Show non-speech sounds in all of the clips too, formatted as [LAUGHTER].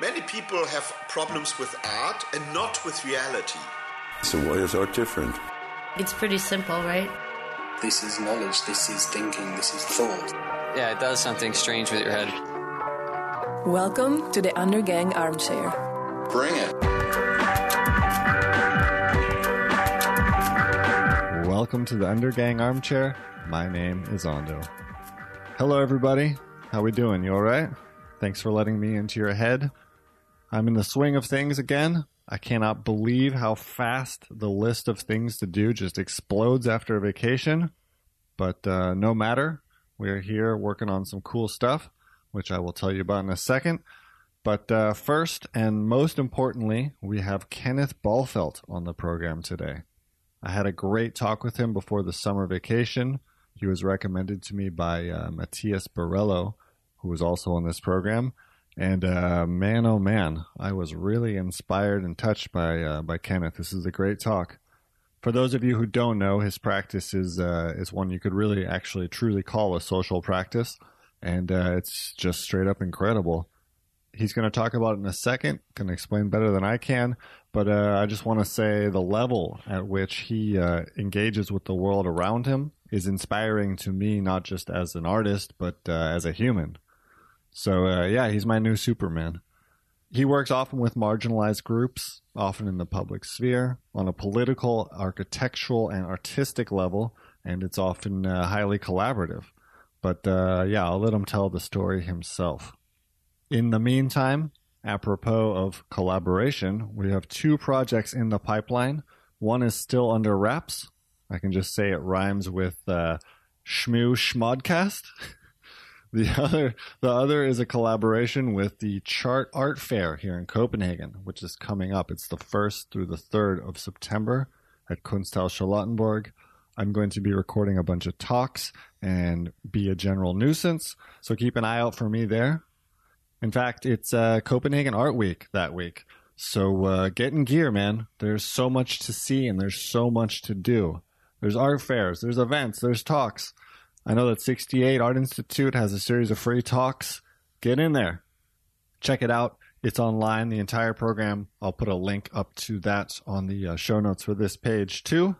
Many people have problems with art and not with reality. So why is art different? It's pretty simple, right? This is knowledge, this is thinking, this is thought. Yeah, it does something strange with your head. Welcome to the Undergang Armchair. Bring it. Welcome to the Undergang Armchair. My name is Ondo. Hello, everybody. How we doing? You all right? Thanks for letting me into your head. I'm in the swing of things again. I cannot believe how fast the list of things to do just explodes after a vacation. But uh, no matter, we're here working on some cool stuff, which I will tell you about in a second. But uh, first and most importantly, we have Kenneth Balfelt on the program today. I had a great talk with him before the summer vacation. He was recommended to me by uh, Matthias Borello, who was also on this program. And uh, man, oh man, I was really inspired and touched by uh, by Kenneth. This is a great talk. For those of you who don't know, his practice is uh, is one you could really, actually, truly call a social practice, and uh, it's just straight up incredible. He's going to talk about it in a second. Can explain better than I can, but uh, I just want to say the level at which he uh, engages with the world around him is inspiring to me, not just as an artist, but as a human. So uh, yeah, he's my new Superman. He works often with marginalized groups, often in the public sphere, on a political, architectural, and artistic level, and it's often uh, highly collaborative. But uh, yeah, I'll let him tell the story himself. In the meantime, apropos of collaboration, we have two projects in the pipeline. One is still under wraps. I can just say it rhymes with uh, Schmoo Schmodcast. [LAUGHS] The [LAUGHS] other, the other is a collaboration with the Chart Art Fair here in Copenhagen, which is coming up. It's the first through the third of September at Kunsthal Charlottenborg. I'm going to be recording a bunch of talks and be a general nuisance, so keep an eye out for me there. In fact, it's uh, Copenhagen Art Week that week, so uh, get in gear, man. There's so much to see and there's so much to do. There's art fairs, there's events, there's talks. I know that 68 Art Institute has a series of free talks. Get in there. Check it out. It's online, the entire program. I'll put a link up to that on the uh, show notes for this page, too.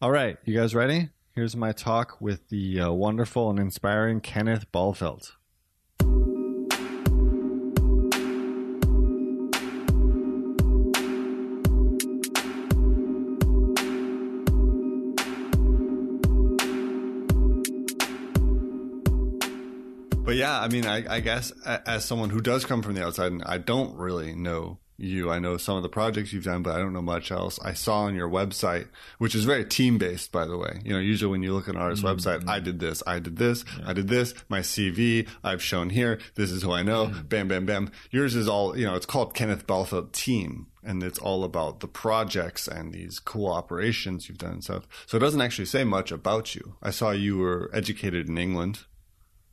All right, you guys ready? Here's my talk with the uh, wonderful and inspiring Kenneth Balfelt. Yeah, I mean, I, I, guess as someone who does come from the outside, and I don't really know you. I know some of the projects you've done, but I don't know much else. I saw on your website, which is very team based, by the way. You know, usually when you look at an artist's mm-hmm. website, I did this, I did this, yeah. I did this, my CV, I've shown here, this is who I know, mm-hmm. bam, bam, bam. Yours is all, you know, it's called Kenneth Balfelt Team. And it's all about the projects and these cooperations you've done and stuff. So it doesn't actually say much about you. I saw you were educated in England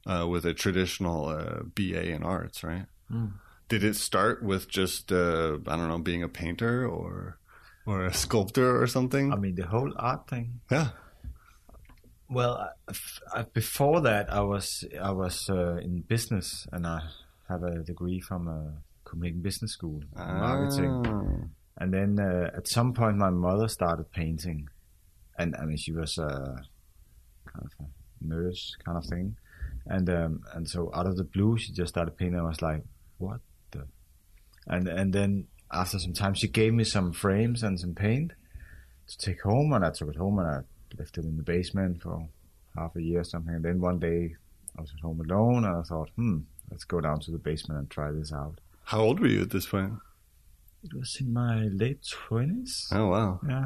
uh, with a traditional uh, BA in arts, right? Mm. Did it start with just uh, I don't know being a painter or or a sculptor or something? I mean, the whole art thing. Yeah. Well, I, before that, I was I was uh, in business, and I have a degree from a Copenhagen Business School in ah. marketing. And then uh, at some point, my mother started painting, and I mean, she was a kind of a nurse kind of thing. And um, and so out of the blue, she just started painting. I was like, what the? And and then after some time, she gave me some frames and some paint to take home, and I took it home and I left it in the basement for half a year or something. And then one day, I was at home alone, and I thought, hmm, let's go down to the basement and try this out. How old were you at this point? It was in my late twenties. Oh wow! Yeah,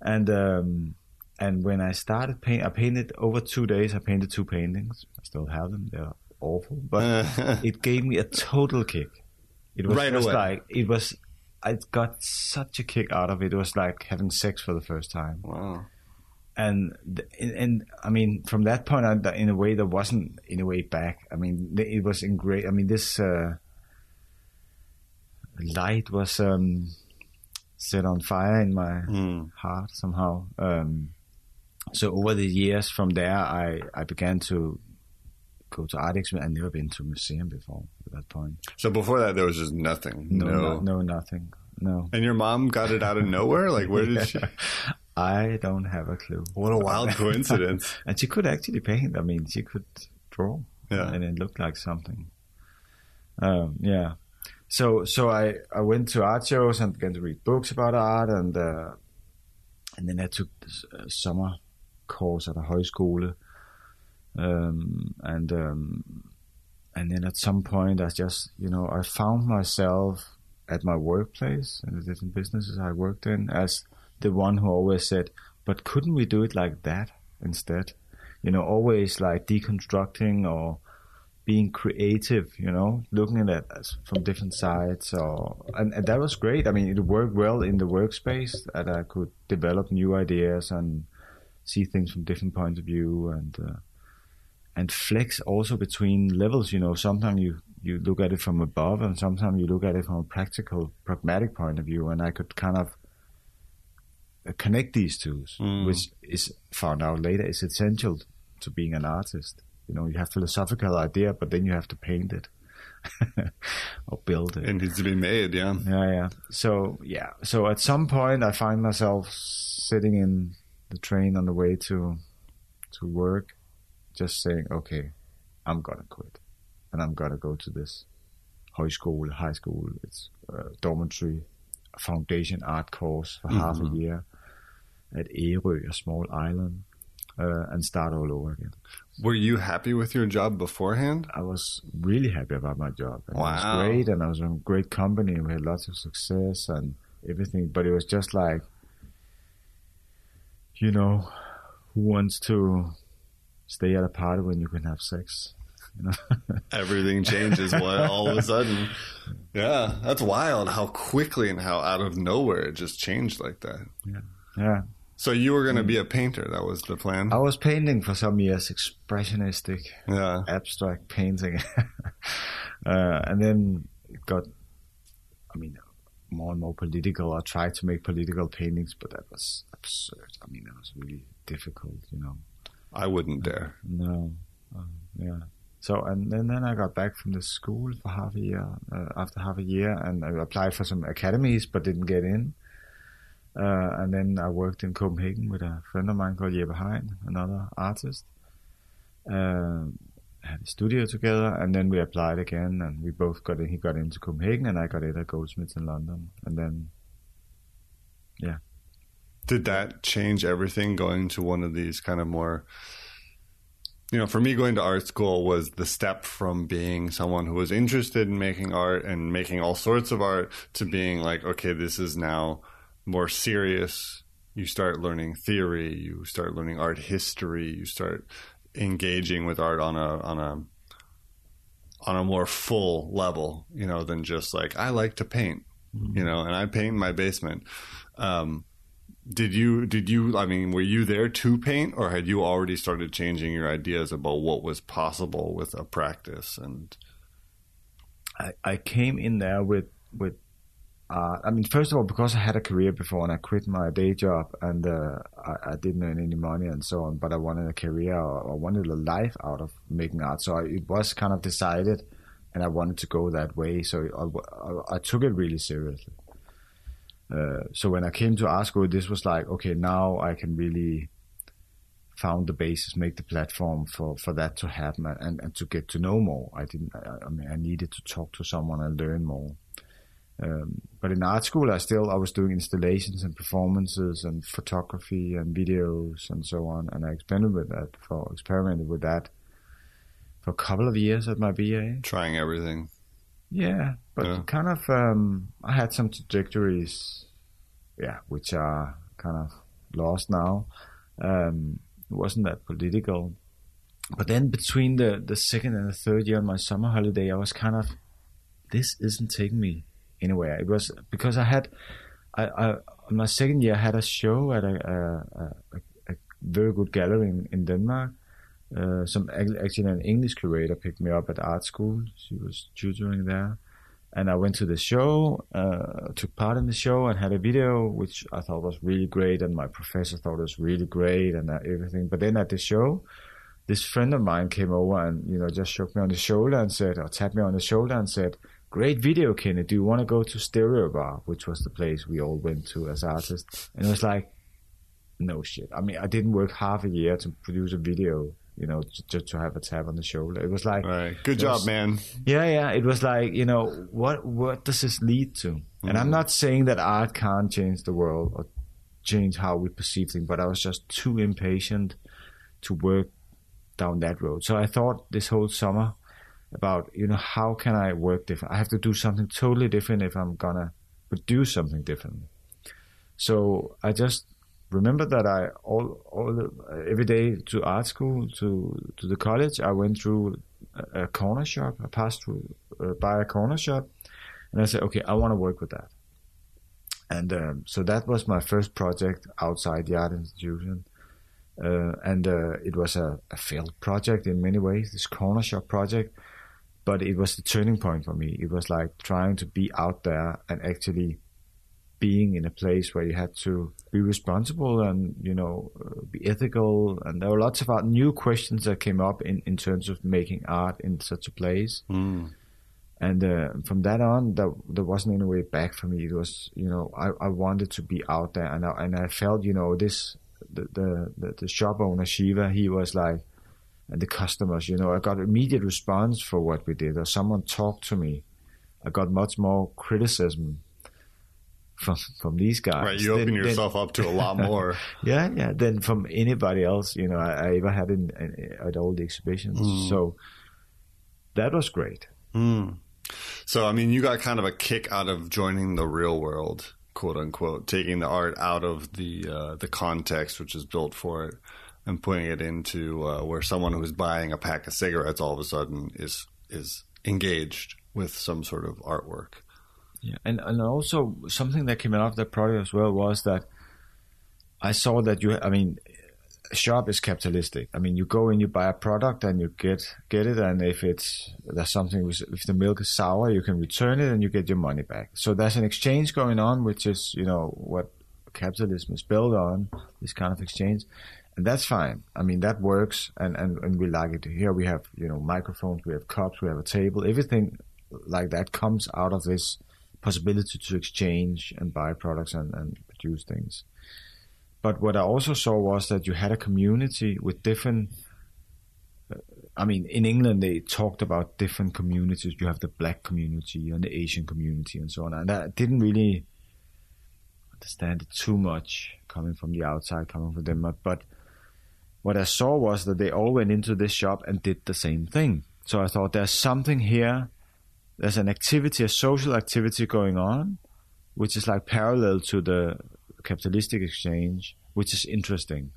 and um, and when I started paint, I painted over two days. I painted two paintings. I still have them. They're awful, but [LAUGHS] it gave me a total kick. It was right just away. like it was. I got such a kick out of it. It was like having sex for the first time. Wow. And and, and I mean, from that point on, in a way, there wasn't in a way back. I mean, it was in great. I mean, this uh, light was um, set on fire in my mm. heart somehow. Um, so over the years from there, I, I began to go to art exhibit. I'd never been to a museum before. at that point. So before that, there was just nothing. No, No. no, no nothing. No. And your mom got it out of nowhere? Like, where did she? [LAUGHS] I don't have a clue. What a wild [LAUGHS] coincidence. And she could actually paint. I mean, she could draw. Yeah. And it looked like something. Um, yeah. So so I, I went to art shows and began to read books about art and uh, and then I took this uh, summer course at a højskole. Um, and um, and then at some point I just you know I found myself at my workplace and the different businesses I worked in as the one who always said, but couldn't we do it like that instead? You know, always like deconstructing or being creative, you know, looking at it from different sides or and, and that was great. I mean it worked well in the workspace that I could develop new ideas and see things from different points of view and uh, and flex also between levels. You know, sometimes you you look at it from above, and sometimes you look at it from a practical, pragmatic point of view. And I could kind of uh, connect these two, which is found out later is essential to being an artist. You know, you have philosophical idea, but then you have to paint it [LAUGHS] or build it. And It needs to be made, yeah. Yeah, yeah. So yeah, so at some point I find myself sitting in the train on the way to to work, just saying, okay, I'm gonna quit, and I'm gonna go to this high school, high school. It's uh, dormitory, foundation art course for half a year at Ærø, a small island, uh, and start all over again. Were you happy with your job beforehand? I was really happy about my job. And It was great, and I was in a great company. We had lots of success and everything. But it was just like, you know, who wants to stay at a party when you can have sex? You know? [LAUGHS] Everything changes all of a sudden. Yeah, that's wild how quickly and how out of nowhere it just changed like that. Yeah. Yeah. So you were going to be a painter. That was the plan. I was painting for some years, expressionistic, Yeah. abstract painting, [LAUGHS] uh, and then it got, I mean, more and more political. I tried to make political paintings, but that was absurd. I mean, it was really difficult, you know. I wouldn't dare. No, um, yeah. So and then, then I got back from the school for half a year. Uh, after half a year, and I applied for some academies, but didn't get in. Uh, and then I worked in Copenhagen with a friend of mine called Jeppe Hein, another artist. Uh, had a studio together, and then we applied again, and we both got in. He got into Copenhagen, and I got in at Goldsmiths in London. And then, yeah, Did that change everything going to one of these kind of more you know, for me going to art school was the step from being someone who was interested in making art and making all sorts of art to being like, okay, this is now more serious. You start learning theory, you start learning art history, you start engaging with art on a on a on a more full level, you know, than just like I like to paint, you know, and I paint in my basement. Um, did you did you I mean were you there to paint or had you already started changing your ideas about what was possible with a practice and I, I came in there with with uh, I mean first of all because I had a career before and I quit my day job and uh, I, I didn't earn any money and so on but I wanted a career or, I wanted a life out of making art so I, it was kind of decided and I wanted to go that way so I, I, took it really seriously uh, so when I came to school this was like okay now I can really found the basis, make the platform for, for that to happen and, and to get to know more. I didn't, I, I mean, I needed to talk to someone and learn more. Um, but in art school, I still, I was doing installations and performances and photography and videos and so on. And I experimented with that for, experimented with that for a couple of years at my BA. trying everything? Yeah, but Yeah. kind of, um, I had some trajectories, yeah, which are kind of lost now. Um, it wasn't that political. But then between the, the second and the third year on my summer holiday, I was kind of, this isn't taking me anywhere. It was because I had, I, I my second year, I had a show at a, a, a, a very good gallery in, in Denmark. Uh, some actually an English curator picked me up at art school. She was tutoring there, and I went to the show, uh, took part in the show, and had a video which I thought was really great, and my professor thought was really great, and uh, everything. But then at the show, this friend of mine came over and you know just shook me on the shoulder and said, or tapped me on the shoulder and said, "Great video, Kenny. Do you want to go to Stereo Bar, which was the place we all went to as artists?" And it was like, no shit. I mean, I didn't work half a year to produce a video. You know, just to have a tap on the shoulder. It was like, Right. Good job, was- man. yeah, yeah. It was like, you know, what what does this lead to? And I'm mm-hmm. not saying that art can't change the world or change how we perceive things, but I was just too impatient to work down that road. So I thought this whole summer about, you know, how can I work different? I have to do something totally different if I'm gonna produce something different. So I just remember that I all all the, every day to art school to to the college I went through a, a corner shop. I passed through uh, by a corner shop, and I said, okay, I want to work with that. And um, so that was my first project outside the art institution, uh, and uh, it was a, a failed project in many ways. This corner shop project, but it was the turning point for me. It was like trying to be out there and actually being in a place where you had to be responsible and you know be ethical. And there were lots of new questions that came up in, in terms of making art in such a place. And uh, from that on there, there wasn't any way back for me. It was you know I, I wanted to be out there. And I, and I felt you know this the, the, the, the shop owner Shiva he was like and the customers you know I got immediate response for what we did or someone talked to me I got much more criticism from from these guys. Right. You open yourself up to a lot [LAUGHS] more. yeah, yeah, than from anybody else, you know, I, I ever had in, in at all the exhibitions. Hmm. So that was great. Hmm. So, I mean, you got kind of a kick out of joining the real world, quote unquote, taking the art out of the uh, the context which is built for it, and putting it into uh, where someone who's buying a pack of cigarettes all of a sudden is is engaged with some sort of artwork. Yeah, and and also something that came out of that project as well was that I saw that you. I mean, shop is capitalistic. I mean, you go in, you buy a product, and you get get it, and if it's there's something if the milk is sour, you can return it and you get your money back. So there's an exchange going on, which is you know what capitalism is built on. This kind of exchange. And that's fine. I mean, that works, and, and, and we like it. Here we have, you know, microphones, we have cups, we have a table. Everything like that comes out of this possibility to exchange and buy products and, and produce things. But what I also saw was that you had a community with different. uh, I mean, in England, they talked about different communities. You have the black community and the Asian community and so on. And I didn't really understand it too much coming from the outside, coming from Denmark. But what I saw was that they all went into this shop and did the same thing. So I thought there's something here there's an activity, a social activity going on, which is like parallel to the capitalistic exchange, which is interesting.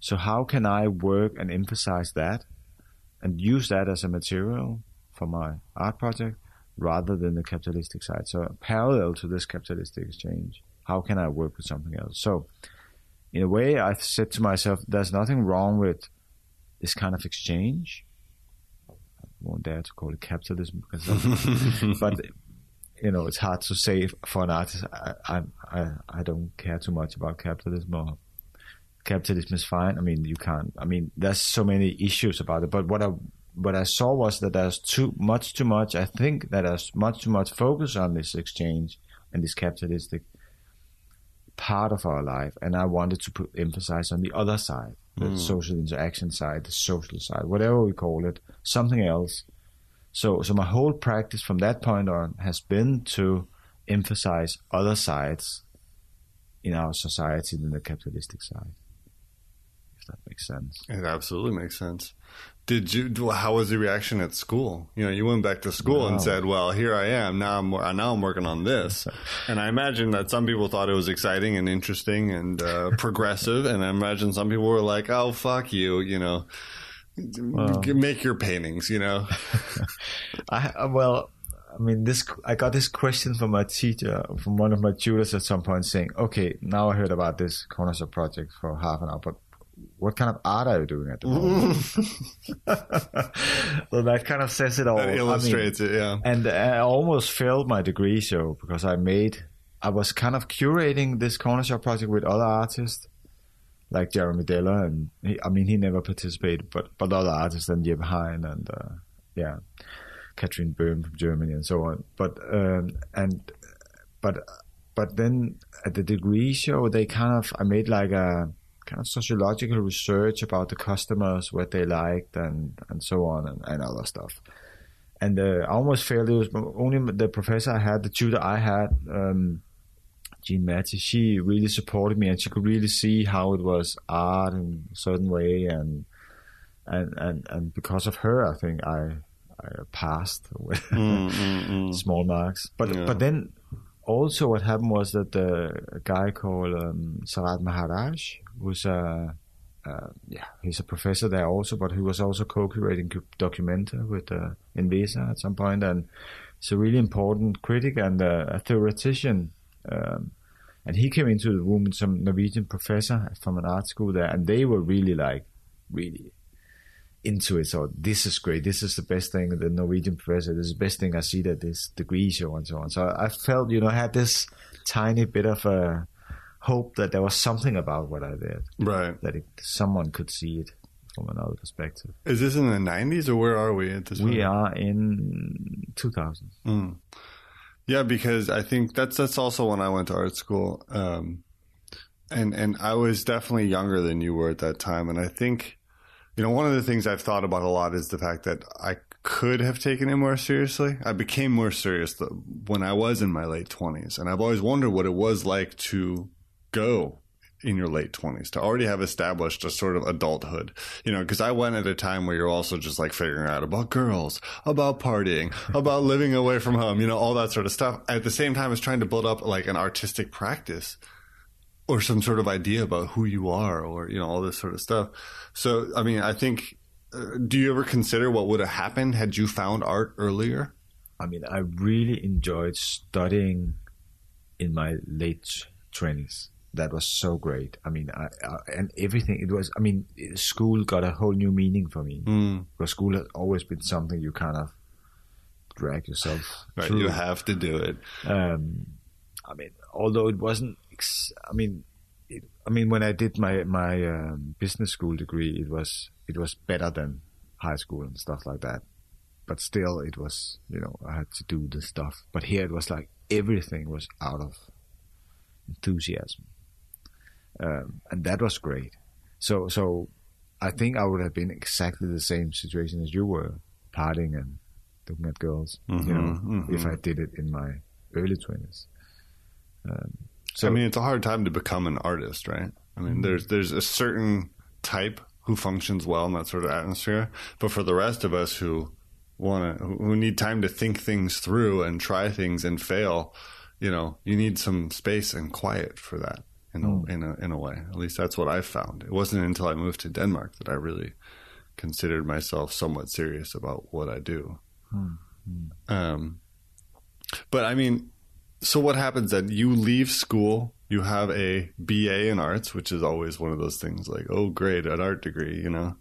So how can I work and emphasize that and use that as a material for my art project rather than the capitalistic side? So parallel to this capitalistic exchange, how can I work with something else? So in a way, I said to myself, there's nothing wrong with this kind of exchange. I won't dare to call it capitalism because [LAUGHS] but you know it's hard to say for an artist I, I I I don't care too much about capitalism or capitalism is fine. I mean you can't I mean there's so many issues about it. But what I what I saw was that there's too much too much. I think that there's much too much focus on this exchange and this capitalistic part of our life and I wanted to put emphasize on the other side the hmm. social interaction side, the social side, whatever we call it, something else. So, so my whole practice from that point on has been to emphasize other sides in our society than the capitalistic side. If that makes sense. It absolutely makes sense. Did you? How was the reaction at school? You know, you went back to school and said, "Well, here I am now. I'm now I'm working on this." And I imagine that some people thought it was exciting and interesting and uh, [LAUGHS] progressive, and I imagine some people were like, "Oh, fuck you," you know, make your paintings, you know. [LAUGHS] I uh, well, I mean, this I got this question from my teacher, from one of my tutors at some point, saying, "Okay, now I heard about this corners of project for half an hour, but what kind of art are you doing at the moment?" [LAUGHS] so that kind of says it all. That I mean, illustrates it, yeah. and I almost failed my degree show because I made I was kind of curating this corner shop project with other artists, like Jeremy Deller, and he, I mean he never participated, but but other artists and Jeppe Hein and uh, yeah, Kathrin Böhm from Germany and so on. But um, and but but then at the degree show they kind of I made like a kind of sociological research about the customers, what they liked, and and so on, and, and other stuff. And uh, I almost failed. It was only the professor I had, the tutor I had. Um, Jean Matthee, she really supported me and she could really see how it was art in a certain way and and and, and because of her I think I I passed [LAUGHS] with Mm, mm, mm. small marks. But Yeah. but then also what happened was that the guy called um, Sarat Maharaj who's a uh, yeah he's a professor there also, but he was also co-curating Documenta with uh, Enwezor at some point, and he's a really important critic and uh, a theoretician. Um, and he came into the room with some Norwegian professor from an art school there, and they were really like, really into it. So this is great. This is the best thing. The Norwegian professor. This is the best thing I see that this degree show and so on. So I felt, you know, I had this tiny bit of a hope that there was something about what I did Right. that it, someone could see it from another perspective. Is this in the 90s or where are we at this We are in 2000. Mm. Yeah, because I think that's that's also when I went to art school, um, and and I was definitely younger than you were at that time, and I think, you know, one of the things I've thought about a lot is the fact that I could have taken it more seriously. I became more serious when I was in my late twenties, and I've always wondered what it was like to go in your late 20s to already have established a sort of adulthood you know because i went at a time where you're also just like figuring out about girls about partying about living away from home you know all that sort of stuff at the same time as trying to build up like an artistic practice or some sort of idea about who you are or you know all this sort of stuff so i mean i think uh, do you ever consider what would have happened had you found art earlier I mean, I really enjoyed studying in my late twenties. That was so great. I mean, I, I, and everything. It was. I mean, school got a whole new meaning for me. mm. Because school has always been something you kind of drag yourself right through. you have to do it Um, I mean, although it wasn't. I mean, it, I mean, when I did my my um, business school degree, it was it was better than high school and stuff like that. But still, it was you know I had to do the stuff. But here it was like everything was out of enthusiasm, um, and that was great. So so, I think I would have been exactly the same situation as you were, partying and looking at girls. You know, Mhm, if. I did it in my early twenties. Um, so I mean, it's a hard time to become an artist, right? I mean, mm-hmm. there's there's a certain type who functions well in that sort of atmosphere, but for the rest of us who want to, who need time to think things through and try things and fail, you know, you need some space and quiet for that. In a, mm. in a in a way, at least that's what I found. It wasn't until I moved to Denmark that I really considered myself somewhat serious about what I do. Hmm. Hmm. Um, but I mean, so what happens then? You leave school, you have a BA in arts, which is always one of those things like, oh, great, an art degree, you know,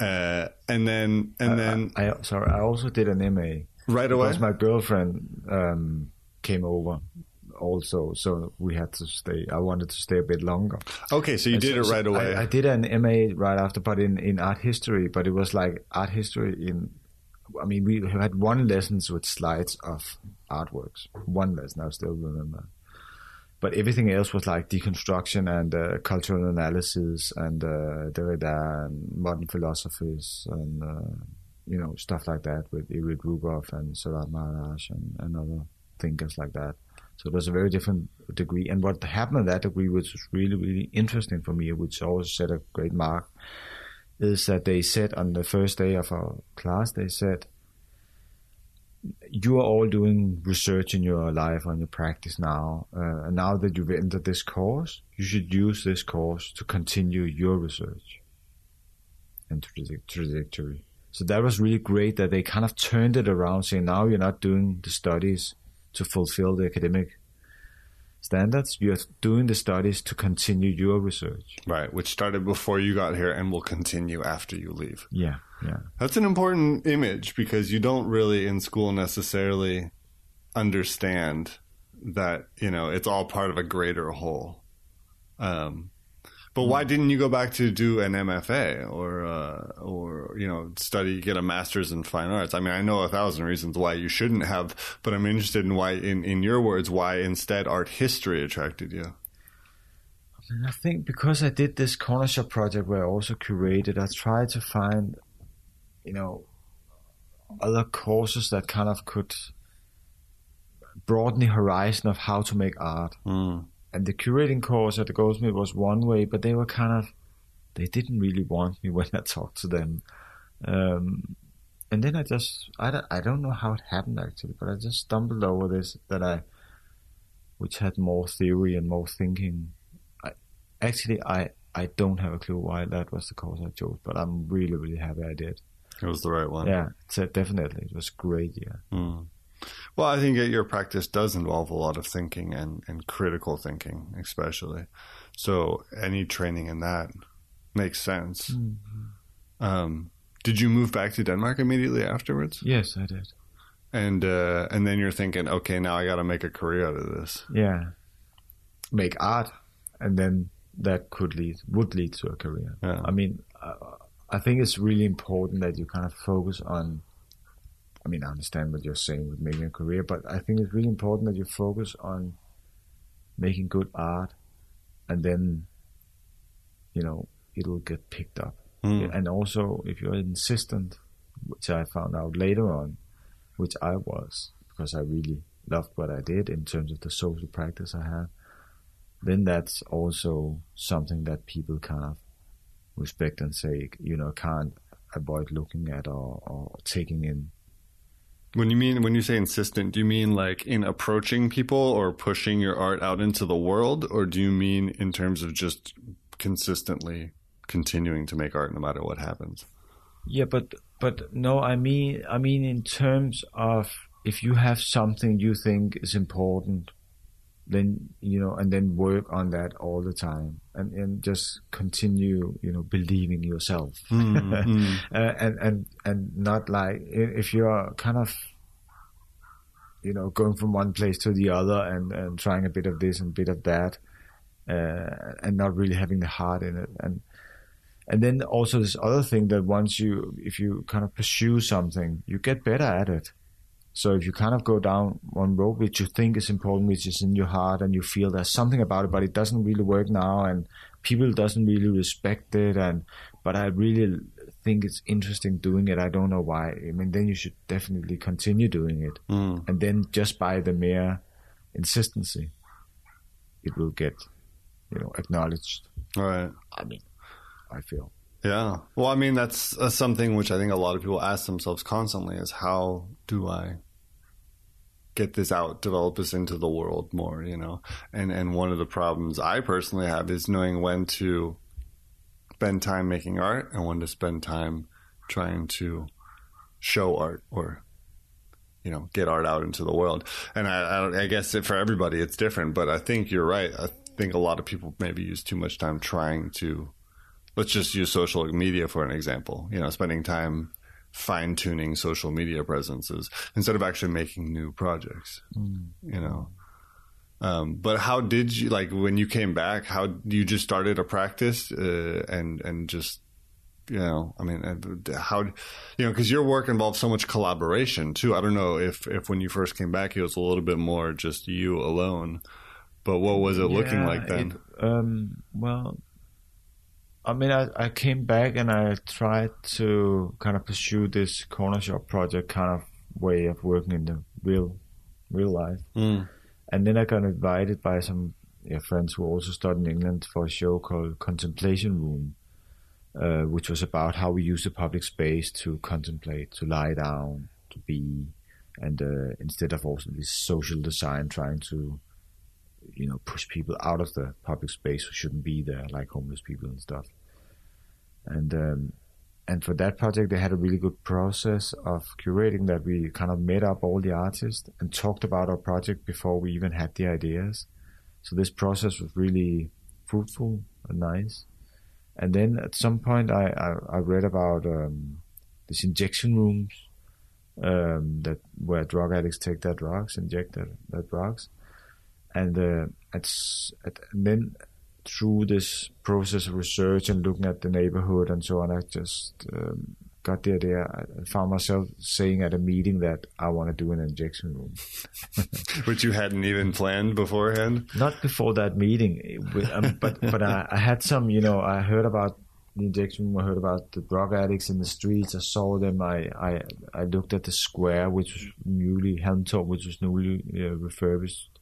uh, and then and then I sorry, I also did an MA right away. because my girlfriend um, came over also, so we had to stay. I wanted to stay a bit longer. Okay, so you did it right away. I, I did an MA right after, but in, in art history. But it was like art history in. I mean, we had one lessons with slides of artworks. One lesson, I still remember. But everything else was like deconstruction and uh, cultural analysis and uh, Derrida and modern philosophies and uh, you know stuff like that with Irit Rogoff and Sarat Maharaj and, and other thinkers like that. So it was a very different degree. And what happened at that degree, which was really, really interesting for me, which always set a great mark, is that they said on the first day of our class, they said, you are all doing research in your life on your practice now. Uh, and now that you've entered this course, you should use this course to continue your research and traje- trajectory. So that was really great that they kind of turned it around, saying now you're not doing the studies to fulfill the academic standards. You're doing the studies to continue your research. right, which started before you got here and will continue after you leave. Yeah, yeah. That's an important image because you don't really in school necessarily understand that, you know, it's all part of a greater whole. Um, But why didn't you go back to do an MFA or uh, or you know study get a master's in fine arts? I mean, I know a thousand reasons why you shouldn't have, but I'm interested in why, in in your words, why instead art history attracted you. I think because I did this corner shop project where I also curated, I tried to find, you know, other courses that kind of could broaden the horizon of how to make art. Mm. And the curating course at the Goldsmith was one way, but they were kind of, they didn't really want me [LAUGHS] when I talked to them. Um, and then I just, I don't, I don't know how it happened actually, but I just stumbled over this that I, which had more theory and more thinking. I, actually, I, I don't have a clue why that was the course I chose, but I'm really, really happy I did. It was the right one. Yeah, so definitely. It was great, yeah. Mm. Well, I think your practice does involve a lot of thinking and, and critical thinking, especially. So any training in that makes sense. Mm-hmm. Um, did you move back to Denmark immediately afterwards? Yes, I did. And uh, and then you're thinking, okay, now I got to make a career out of this. Yeah. Make art, and then that could lead, would lead to a career. Yeah. I mean, uh, I think it's really important that you kind of focus on. I mean, I understand what you're saying with making a career, but I think it's really important that you focus on making good art, and then, you know, it'll get picked up. Mm. And also, if you're insistent, which I found out later on, which I was because I really loved what I did in terms of the social practice I had, then that's also something that people kind of respect and say, you know, can't avoid looking at or, or taking in. When you mean when you say insistent, do you mean like in approaching people or pushing your art out into the world, or do you mean in terms of just consistently continuing to make art no matter what happens? Yeah, but but no, I mean I mean in terms of if you have something you think is important, then you know, and then work on that all the time, and and just continue, you know, believing yourself, mm. [LAUGHS] uh, and and and not like if you're kind of you know going from one place to the other and and trying a bit of this and a bit of that, uh, and not really having the heart in it, and and then also this other thing that once you if you kind of pursue something you get better at it so if you kind of go down one road which you think is important which is in your heart and you feel there's something about it but it doesn't really work now and people doesn't really respect it and but i really think it's interesting doing it i don't know why i mean then you should definitely continue doing it mm. and then just by the mere insistency it will get you know acknowledged all right i mean I feel. Yeah. Well, I mean, that's, that's something which I think a lot of people ask themselves constantly is how do I get this out, develop this into the world more, you know? And, and one of the problems I personally have is knowing when to spend time making art and when to spend time trying to show art or, you know, get art out into the world. And I, I, I guess for everybody it's different, but I think you're right. I think a lot of people maybe use too much time trying to let's just use social media for an example. You know, spending time fine tuning social media presences instead of actually making new projects. Mm. You know. Um, but how did you like when you came back? How you just started a practice uh, and and just you know, I mean, how you know because your work involves so much collaboration too. I don't know if if when you first came back it was a little bit more just you alone, but what was it yeah, looking like then? It, um, well, I mean, I, I came back and I tried to kind of pursue this corner shop project kind of way of working in the real, real life. Mm. And then I got invited by some yeah, friends who also studied in England for a show called Contemplation Room, uh, which was about how we use the public space to contemplate, to lie down, to be, and uh, instead of also this social design trying to you know, push people out of the public space who shouldn't be there, like homeless people and stuff. And um, and for that project, they had a really good process of curating that. We kind of met up all the artists and talked about our project before we even had the ideas. So this process was really fruitful and nice. And then at some point, I I, I read about um, these injection rooms um, that where drug addicts take their drugs, inject their, their drugs and uh, at, at, and then through this process of research and looking at the neighborhood and so on, I just um, got the idea. I found myself saying at a meeting that I want to do an injection room. [LAUGHS] Which you hadn't even planned beforehand? Not before that meeting, um, but but I, I, had some, you know, I heard about the injection room. I heard about the drug addicts in the streets. I saw them. I I, I looked at the square, which was newly Halmtorvet, which was newly uh, refurbished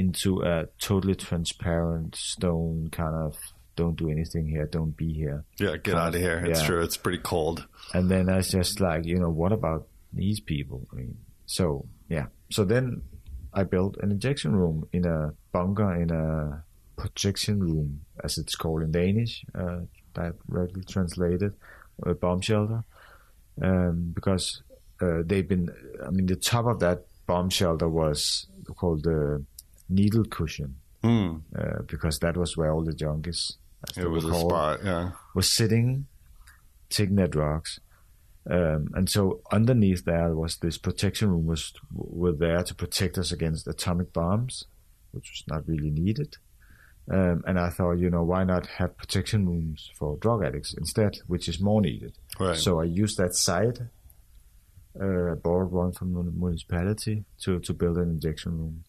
into a totally transparent stone kind of don't do anything here, don't be here. Yeah, get out of here. It's yeah. true. It's pretty cold. And then I was just like, you know, what about these people? I mean, so yeah. So then I built an injection room in a bunker in a projection room, as it's called in Danish, uh, directly translated, a bomb shelter, um, because uh, they've been. I mean, the top of that bomb shelter was called the needle cushion. Mm. Uh, because that was where all the junkies it was a spot, yeah. Was sitting, taking their drugs. Um, and so underneath there was this protection room was were there to protect us against atomic bombs, which was not really needed. Um, and I thought, you know, why not have protection rooms for drug addicts instead, which is more needed. Right. So I used that site, uh, borrowed one from the municipality to, to build an injection room.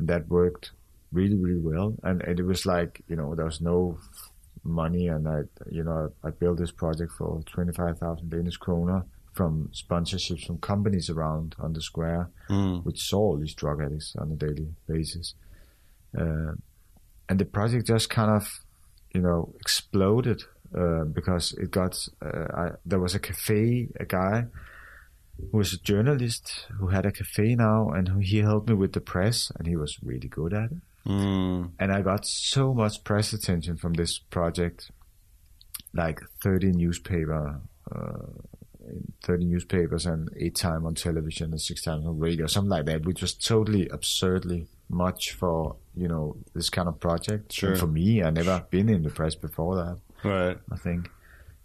And that worked really really well. And, and it was like you know there was no money. And I you know I built this project for 25,000 Danish kroner from sponsorships from companies around on the square mm. which saw all these drug addicts on a daily basis. Uh, and the project just kind of you know exploded uh, because it got uh, I, there was a cafe a guy who was a journalist who had a cafe now and who, he helped me with the press and he was really good at it Mm. And I got so much press attention from this project, like 30 newspaper, uh, 30 newspapers and eight time on television and six times on radio, something like that, which was totally absurdly much for, you know, this kind of project. Sure. And for me, I never been in the press before that. Right. I think.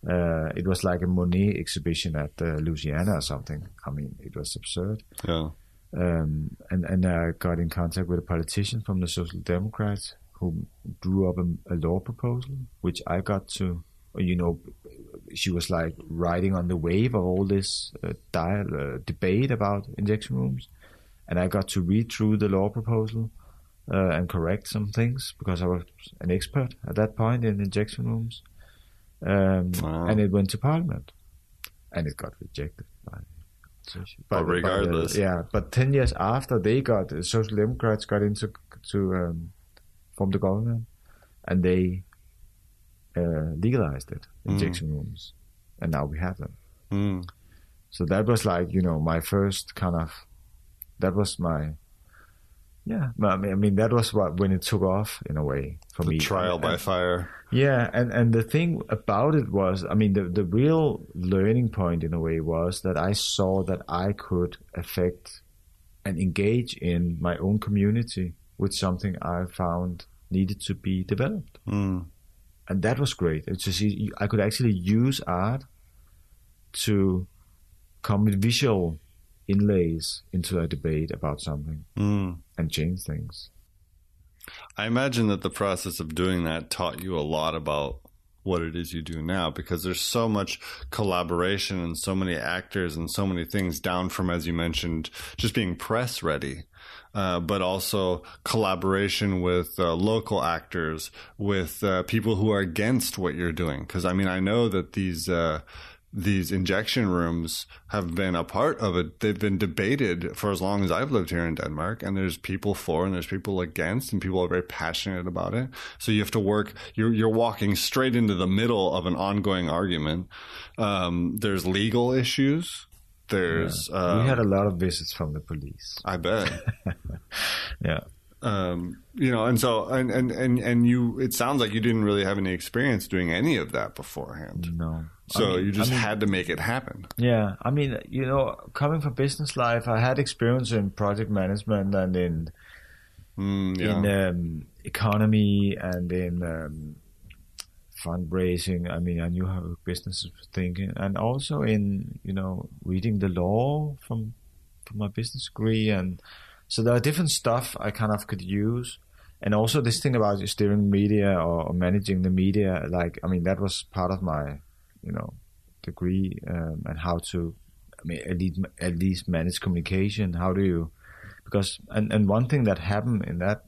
Uh, it was like a Monet exhibition at uh, Louisiana or something. I mean, it was absurd. Yeah. Um, and and I got in contact with a politician from the Social Democrats who drew up a, a law proposal, which I got to, you know, she was like riding on the wave of all this uh, dial, uh, debate about injection rooms, and I got to read through the law proposal uh, and correct some things because I was an expert at that point in injection rooms, um, wow. and it went to Parliament, and it got rejected by but, but regardless, uh, yeah. But ten years after they got the Social Democrats got into to um, form the government, and they uh, legalized it, mm. injection mm. rooms, and now we have them. Mm. So that was like you know my first kind of that was my yeah I mean, I mean that was what when it took off in a way for the me trial and, by and, fire yeah, and, and the thing about it was, I mean, the, the real learning point in a way was that I saw that I could affect and engage in my own community with something I found needed to be developed. Mm. And that was great. It's just, I could actually use art to come with visual inlays into a debate about something mm. and change things. I imagine that the process of doing that taught you a lot about what it is you do now because there's so much collaboration and so many actors and so many things down from, as you mentioned, just being press ready. Uh, but also collaboration with uh, local actors, with uh, people who are against what you're doing. Because I mean, I know that these uh, these injection rooms have been a part of it. They've been debated for as long as I've lived here in Denmark, and there's people for and there's people against, and people are very passionate about it. So you have to work. You're you're walking straight into the middle of an ongoing argument. Um, there's legal issues. There's yeah. um, we had a lot of visits from the police. I bet. [LAUGHS] yeah. Um, you know, and so and, and and and you. It sounds like you didn't really have any experience doing any of that beforehand. No. So I mean, you just I mean, had to make it happen. Yeah, I mean, you know, coming from business life, I had experience in project management and in mm, yeah. in um, economy and in um, fundraising. I mean, I knew how business was thinking, and also in you know reading the law from from my business degree, and so there are different stuff I kind of could use. and also this thing about steering media or, managing the media. Like, I mean, that was part of my, you know, degree um, and how to, I mean, at least at least manage communication. How do you? Because and and one thing that happened in that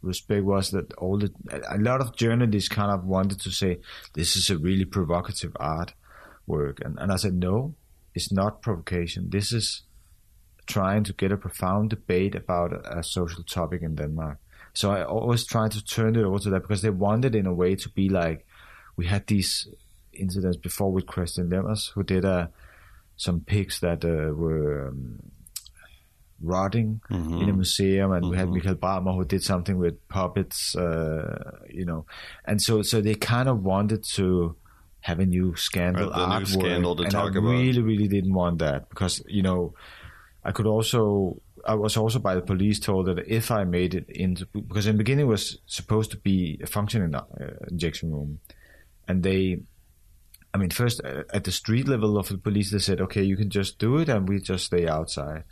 respect was that all the a lot of journalists kind of wanted to say this is a really provocative art work, and and I said no, it's not provocation. This is trying to get a profound debate about a, a social topic in Denmark. So I always tried to turn it over to that because they wanted in a way to be like we had these incidents before with Christian Lemmerz who did uh, some pigs that uh, were um, rotting Mm-hmm. in a museum, and we had Michael Barmer who did something with puppets, uh, you know, and so so they kind of wanted to have a new scandal Right, the new scandal to and talk I about. really really didn't want that because you know I could also I was also by the police told that if I made it into because in the beginning it was supposed to be a functioning uh, injection room, and they. I mean, first uh, at the street level of the police, they said, "Okay, you can just do it, and we just stay outside,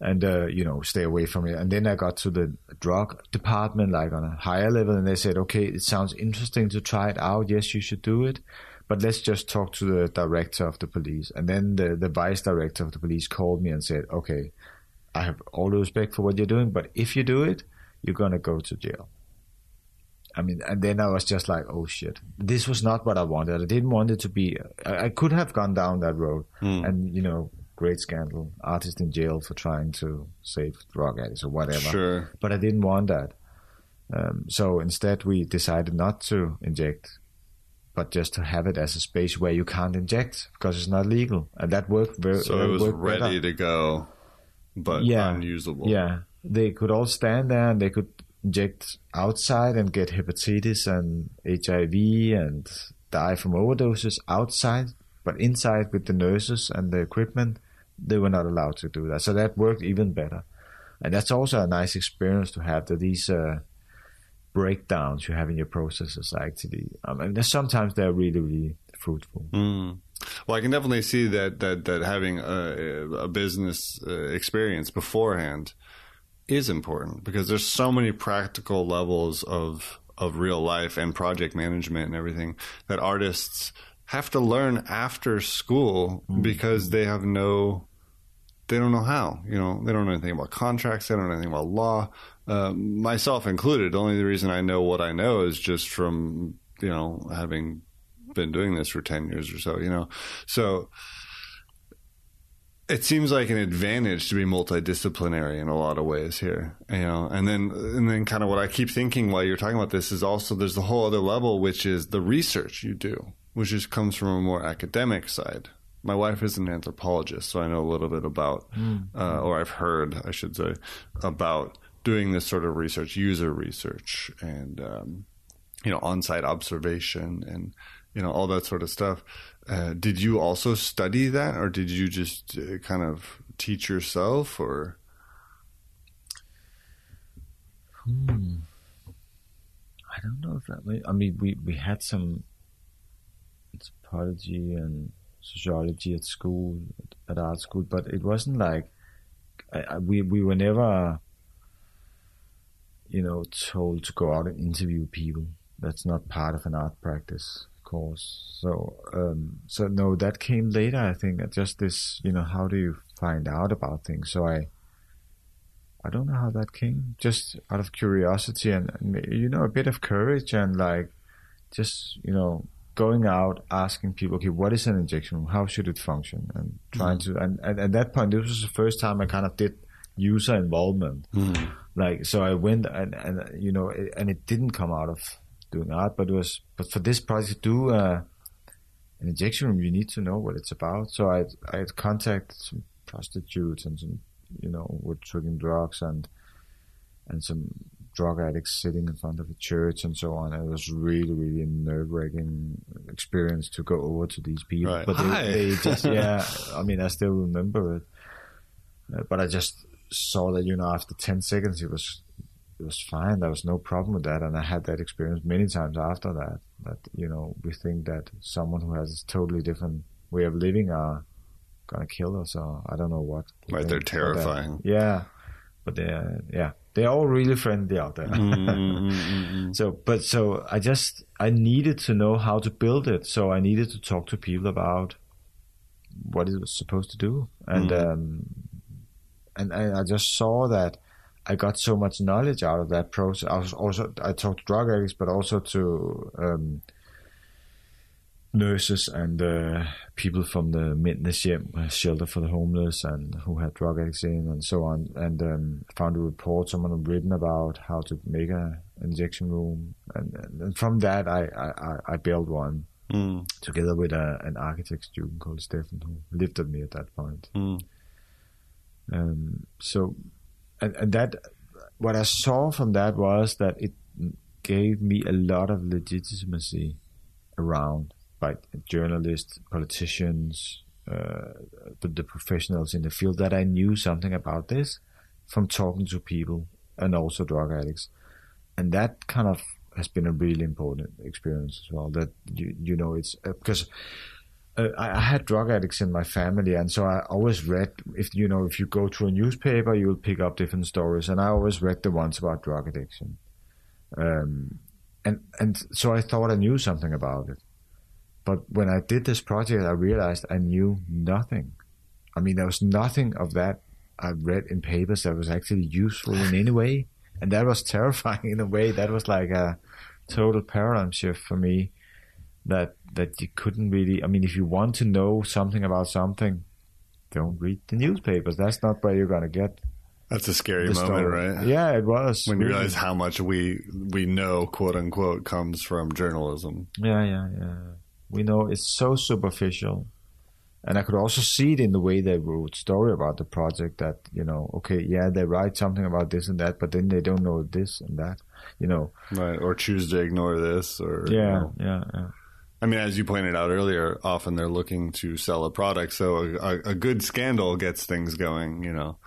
and uh, you know, stay away from it." And then I got to the drug department, like on a higher level, and they said, "Okay, it sounds interesting to try it out. Yes, you should do it, but let's just talk to the director of the police." And then the the vice director of the police called me and said, "Okay, I have all the respect for what you're doing, but if you do it, you're gonna go to jail." I mean, and then I was just like, oh shit, this was not what I wanted. I didn't want it to be. I, I could have gone down that road, and you know, great scandal, artist in jail for trying to save drug addicts or whatever. Sure. But I didn't want that. Um, so instead, we decided not to inject, but just to have it as a space where you can't inject because it's not legal, and that worked very. So it was ready better. to go, but Yeah. unusable. Yeah, they could all stand there and they could inject outside and get hepatitis and HIV and die from overdoses outside, but inside with the nurses and the equipment, they were not allowed to do that. So that worked even better, and that's also a nice experience to have that these. Uh, breakdowns you have in your processes actually um, and sometimes they're really really fruitful Mm. Well, I can definitely see that that that having a, a business uh, experience beforehand is important because there's so many practical levels of of real life and project management and everything that artists have to learn after school because they have no they don't know how. You know, they don't know anything about contracts. They don't know anything about law. Uh, myself included. The only reason I know what I know is just from you know having been doing this for ten years or so. You know, so it seems like an advantage to be multidisciplinary in a lot of ways here. You know, and then and then kind of what I keep thinking while you're talking about this is also there's the whole other level, which is the research you do, which just comes from a more academic side my wife is an anthropologist, so I know a little bit about, uh, or I've heard, I should say, about doing this sort of research, user research, and um, you know, on-site observation, and you know, all that sort of stuff. Uh, did you also study that, or did you just uh, kind of teach yourself, or? I don't know if that. I mean, we we had some anthropology and sociology at school, at art school, but it wasn't like I, I, we we were never, you know, told to go out and interview people. That's not part of an art practice course. So, um, so no, that came later. I think just this, you know, how do you find out about things? So I. I don't know how that came. Just out of curiosity and, and you know a bit of courage and like just you know going out asking people, okay, what is an injection room? How should it function? And trying to and, and at that point, this was the first time I kind of did user involvement. Like so, I went and and you know it, and it didn't come out of doing art, but it was but for this project to do uh, an injection room, you need to know what it's about. So I I had contacted some prostitutes and some you know were taking drugs and and some drug addicts sitting in front of a church and so on. It was really, really a nerve wracking experience to go over to these people. Right. But they, they just, [LAUGHS] yeah, I mean, I still remember it. Uh, but I just saw that, you know, after 10 seconds, it was, it was fine. There was no problem with that. And I had that experience many times after that, that, you know, we think that someone who has a totally different way of living are going to kill us or I don't know what. Right, they're terrifying. yeah. But, uh, yeah. They're all really friendly out there. Mm, mm, mm, [LAUGHS] so, but so I just I needed to know how to build it. So I needed to talk to people about what it was supposed to do, and um, and I, I just saw that I got so much knowledge out of that process. I was also I talked to drug addicts, but also to um, nurses and uh, people from the Mændenes Hjem uh, shelter for the homeless and who had drug addicts in and so on. And um, found a report someone had written about how to make a injection room, and, and from that I I, I built one Mm. together with a, an architect student called Stefan who lived with me at that point. Mm. Um, so, and, and that, what I saw from that was that it gave me a lot of legitimacy around by journalists, politicians, uh, the, the professionals in the field that I knew something about this from talking to people and also drug addicts. And that kind of has been a really important experience as well. That you you know it's uh, because uh, I, had drug addicts in my family, and so I always read if you know if you go to a newspaper, you'll pick up different stories, and I always read the ones about drug addiction. Um, and and so I thought I knew something about it, but when I did this project, I realized I knew nothing. I mean, there was nothing of that I read in papers that was actually useful in any way, and that was [LAUGHS] terrifying in a way. That was like a total paradigm shift for me. That that you couldn't really. I mean, if you want to know something about something, don't read the newspapers. That's not where you're gonna get That's a scary moment, story. right? Yeah, it was. When you realize how much we we know, quote unquote, comes from journalism. Yeah, yeah, yeah. We know it's so superficial. And I could also see it in the way they wrote story about the project that, you know, okay, yeah, they write something about this and that, but then they don't know this and that, you know. Right. Or choose to ignore this or you Yeah, know. yeah, yeah. I mean, as you pointed out earlier, often they're looking to sell a product. So a, a good scandal gets things going, you know,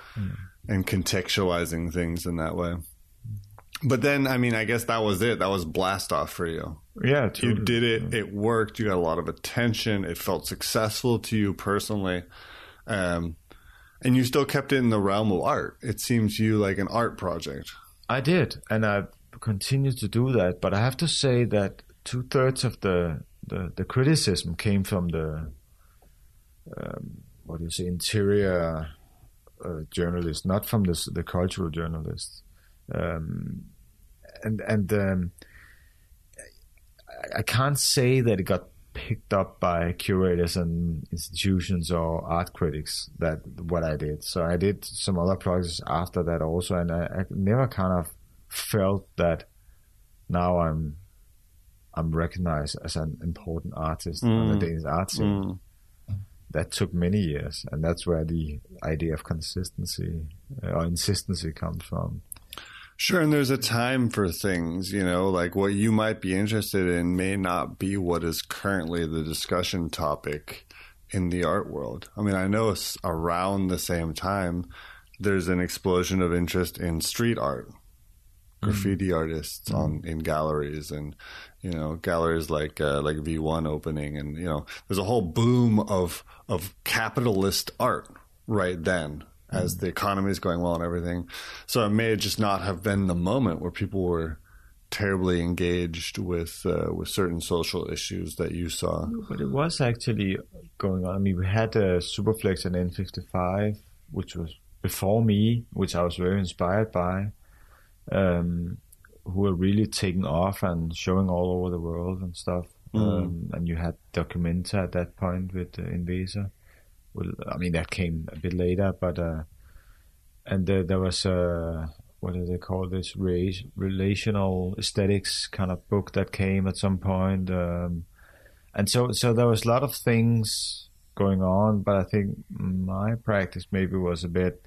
and contextualizing things in that way. But then, I mean, I guess that was it. That was blast off for you. Yeah, You did it. It worked. You got a lot of attention. It felt successful to you personally. Um, and you still kept it in the realm of art. It seems to you like an art project. I did, and I continue to do that. But I have to say that two thirds of the, the, the criticism came from the um, what do you say interior uh, journalists, not from the the cultural journalists. Um, and and um, I- can't say that it got picked up by curators and institutions or art critics that what I did. So I did some other projects after that also, and I, I never kind of felt that now I'm I'm recognized as an important artist on the Danish art scene. That took many years, and that's where the idea of consistency uh, or insistency comes from. Sure, and there's a time for things, you know, like what you might be interested in may not be what is currently the discussion topic in the art world. I mean, I know around the same time, there's an explosion of interest in street art, graffiti artists on in galleries, and you know, galleries like uh, like V1 opening, and you know, there's a whole boom of of capitalist art right then as the economy is going well and everything. So it may just not have been the moment where people were terribly engaged with uh, with certain social issues that you saw. But it was actually going on. I mean, we had a Superflex and N55, which was before me, which I was very inspired by, um, who were really taking off and showing all over the world and stuff. Um, and you had Documenta at that point with uh, Enwezor. Well, I mean, that came a bit later, but uh, and uh, there was a what do they call this Re- relational aesthetics kind of book that came at some point. Um, and so so there was a lot of things going on but i think my practice maybe was a bit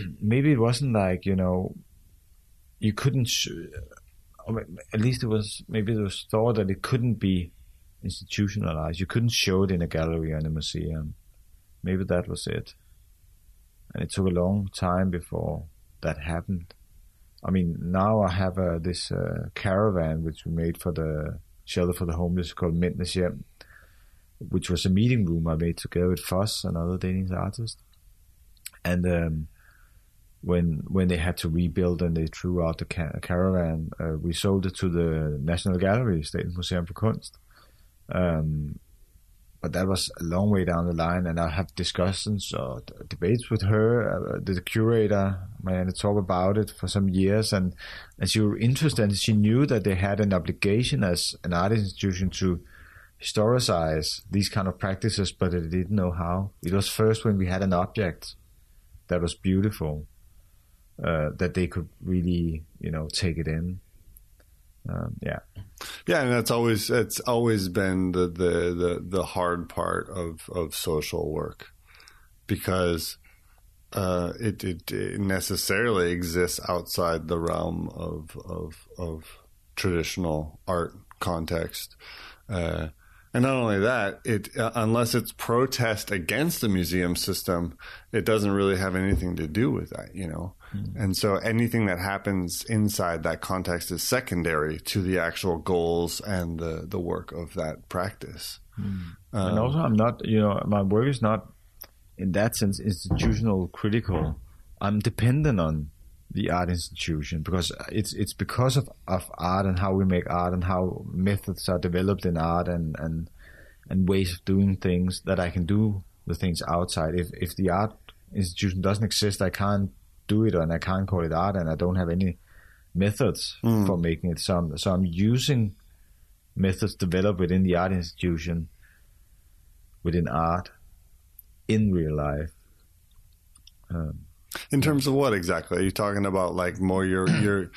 [CLEARS THROAT] maybe it wasn't like you know you couldn't sh- at least it was maybe there was thought that it couldn't be institutionalized. You couldn't show it in a gallery or in a museum. Maybe that was it. And it took a long time before that happened. I mean now i have uh, this uh, caravan which we made for the shelter for the homeless called Mændenes Hjem, which was a meeting room I made together with FOS, another Danish artist. And um, when when they had to rebuild and they threw out the ca- caravan, uh, we sold it to the National Gallery, Statens Museum for Kunst. Um, but that was a long way down the line, and I had discussions or d- debates with her, uh, the curator, and to talk about it for some years, and and she was interested, and she knew that they had an obligation as an art institution to historicize these kind of practices, but they didn't know how. It was first when we had an object that was beautiful uh, that they could really, you know, take it in. Um, yeah. Yeah, and that's always it's always been the the the, the hard part of of social work because uh, it, it, it necessarily exists outside the realm of of of traditional art context. Uh, and not only that, it uh, unless it's protest against the museum system, it doesn't really have anything to do with that, you know. Mm-hmm. And so anything that happens inside that context is secondary to the actual goals and the the work of that practice. Mm-hmm. Um, and also, I'm not, you know, my work is not in that sense institutional critical. I'm dependent on the art institution because it's it's because of, of art and how we make art and how methods are developed in art and, and and ways of doing things that I can do the things outside. If if the art institution doesn't exist, I can't do it and I can't call it art and I don't have any methods for making it. So I'm, so I'm using methods developed within the art institution, within art, in real life. Um, In terms of what exactly? Are you talking about like more your [CLEARS THROAT] your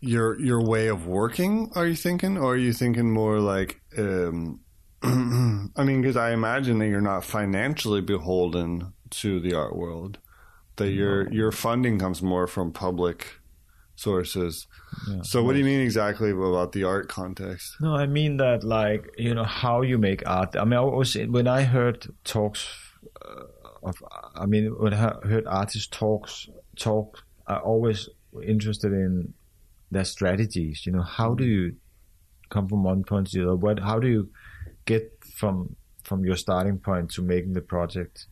your your way of working? Are you thinking, or are you thinking more like? Um, [CLEARS THROAT] I mean, because I imagine that you're not financially beholden to the art world. That your your funding comes more from public sources. so, what do you mean exactly about the art context? No, I mean that like you know how you make art. I mean, I was when I heard talks uh, of. I mean, when I heard artists talks talk, I always interested in their strategies. You know, how do you come from one point to the other? What? How do you get from from your starting point to making the project?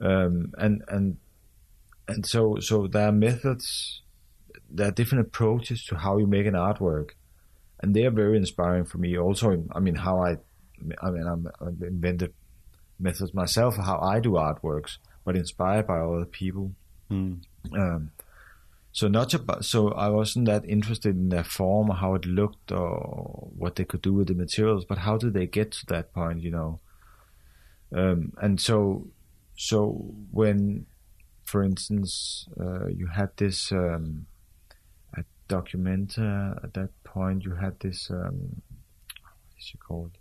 Um, and and and so so there are methods, there are different approaches to how you make an artwork and they are very inspiring for me. Also, I mean, how I, I mean, I'm, I've invented methods myself how I do artworks, but inspired by other people. Um, so not about, so I wasn't that interested in their form or how it looked or what they could do with the materials, but how did they get to that point, you know? Um, and so, so when, for instance, uh, you had this um, a documenta at that point, you had this um, what is she called?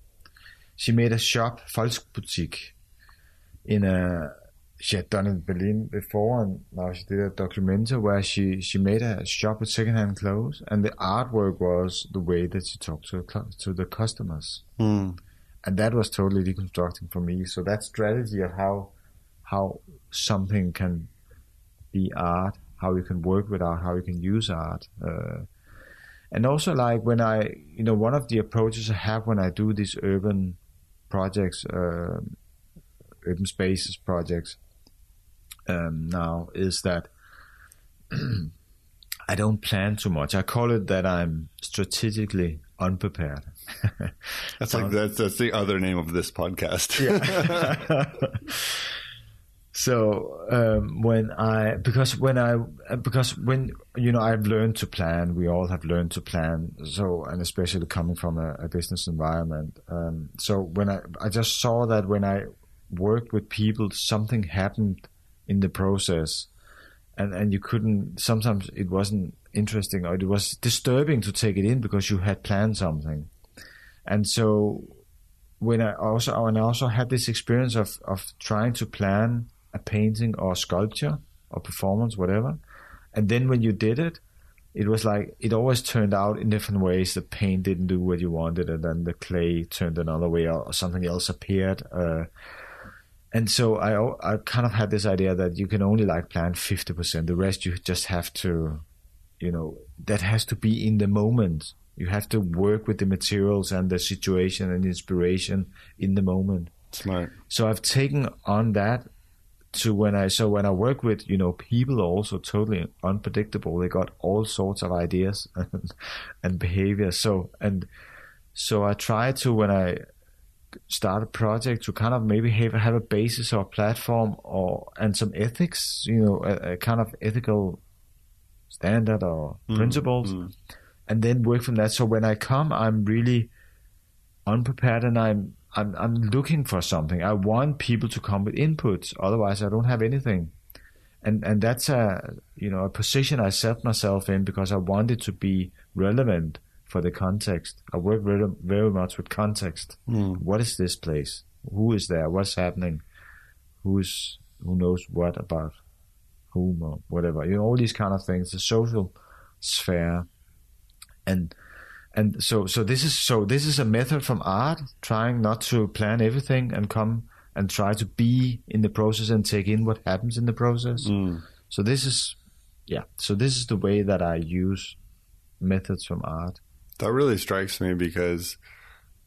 She made a shop, Volksboutique, in a she had done it in Berlin before, and now she did a documentary where she, she made a shop with secondhand clothes, and the artwork was the way that she talked to the, to the customers, Hmm. and that was totally deconstructing for me. So that strategy of how how something can be art, how you can work with art, how you can use art, uh, and also like when I, you know, one of the approaches I have when I do these urban projects, uh, urban spaces projects um, now is that [CLEARS THROAT] I don't plan too much. I call it that I'm strategically unprepared. [LAUGHS] That's like that's that's the other name of this podcast. [LAUGHS] [LAUGHS] So um, when I because when I because when you know I've learned to plan, we all have learned to plan. So and especially coming from a, a business environment. Um, so when I I just saw that when I worked with people, something happened in the process, and and you couldn't. Sometimes it wasn't interesting or it was disturbing to take it in because you had planned something, and so when I also and I also had this experience of of trying to plan a painting or sculpture or performance, whatever, and then when you did it, it was like it always turned out in different ways. The paint didn't do what you wanted, and then the clay turned another way, or, or something else appeared. Uh, and so I I kind of had this idea that you can only like plan fifty percent. The rest you just have to, you know, that has to be in the moment. You have to work with the materials and the situation and inspiration in the moment. Smart. So I've taken on that to when I so when I work with you know people are also totally unpredictable. They got all sorts of ideas [LAUGHS] and, and behavior. So and so I try to when I start a project to kind of maybe have have a basis or a platform or and some ethics. You know, a, a kind of ethical standard or Mm, principles, and then work from that. So when I come, I'm really unprepared and I'm I'm I'm looking for something. I want people to come with inputs. Otherwise, I don't have anything. And and that's a you know a position I set myself in because I wanted to be relevant for the context. I work very very much with context. Hmm. What is this place? Who is there? What's happening? Who's who knows what about whom or whatever? You know all these kind of things. The social sphere, and and so so this is so this is a method from art trying not to plan everything and come and try to be in the process and take in what happens in the process. So this is yeah so this is the way that i use methods from art. That really strikes me because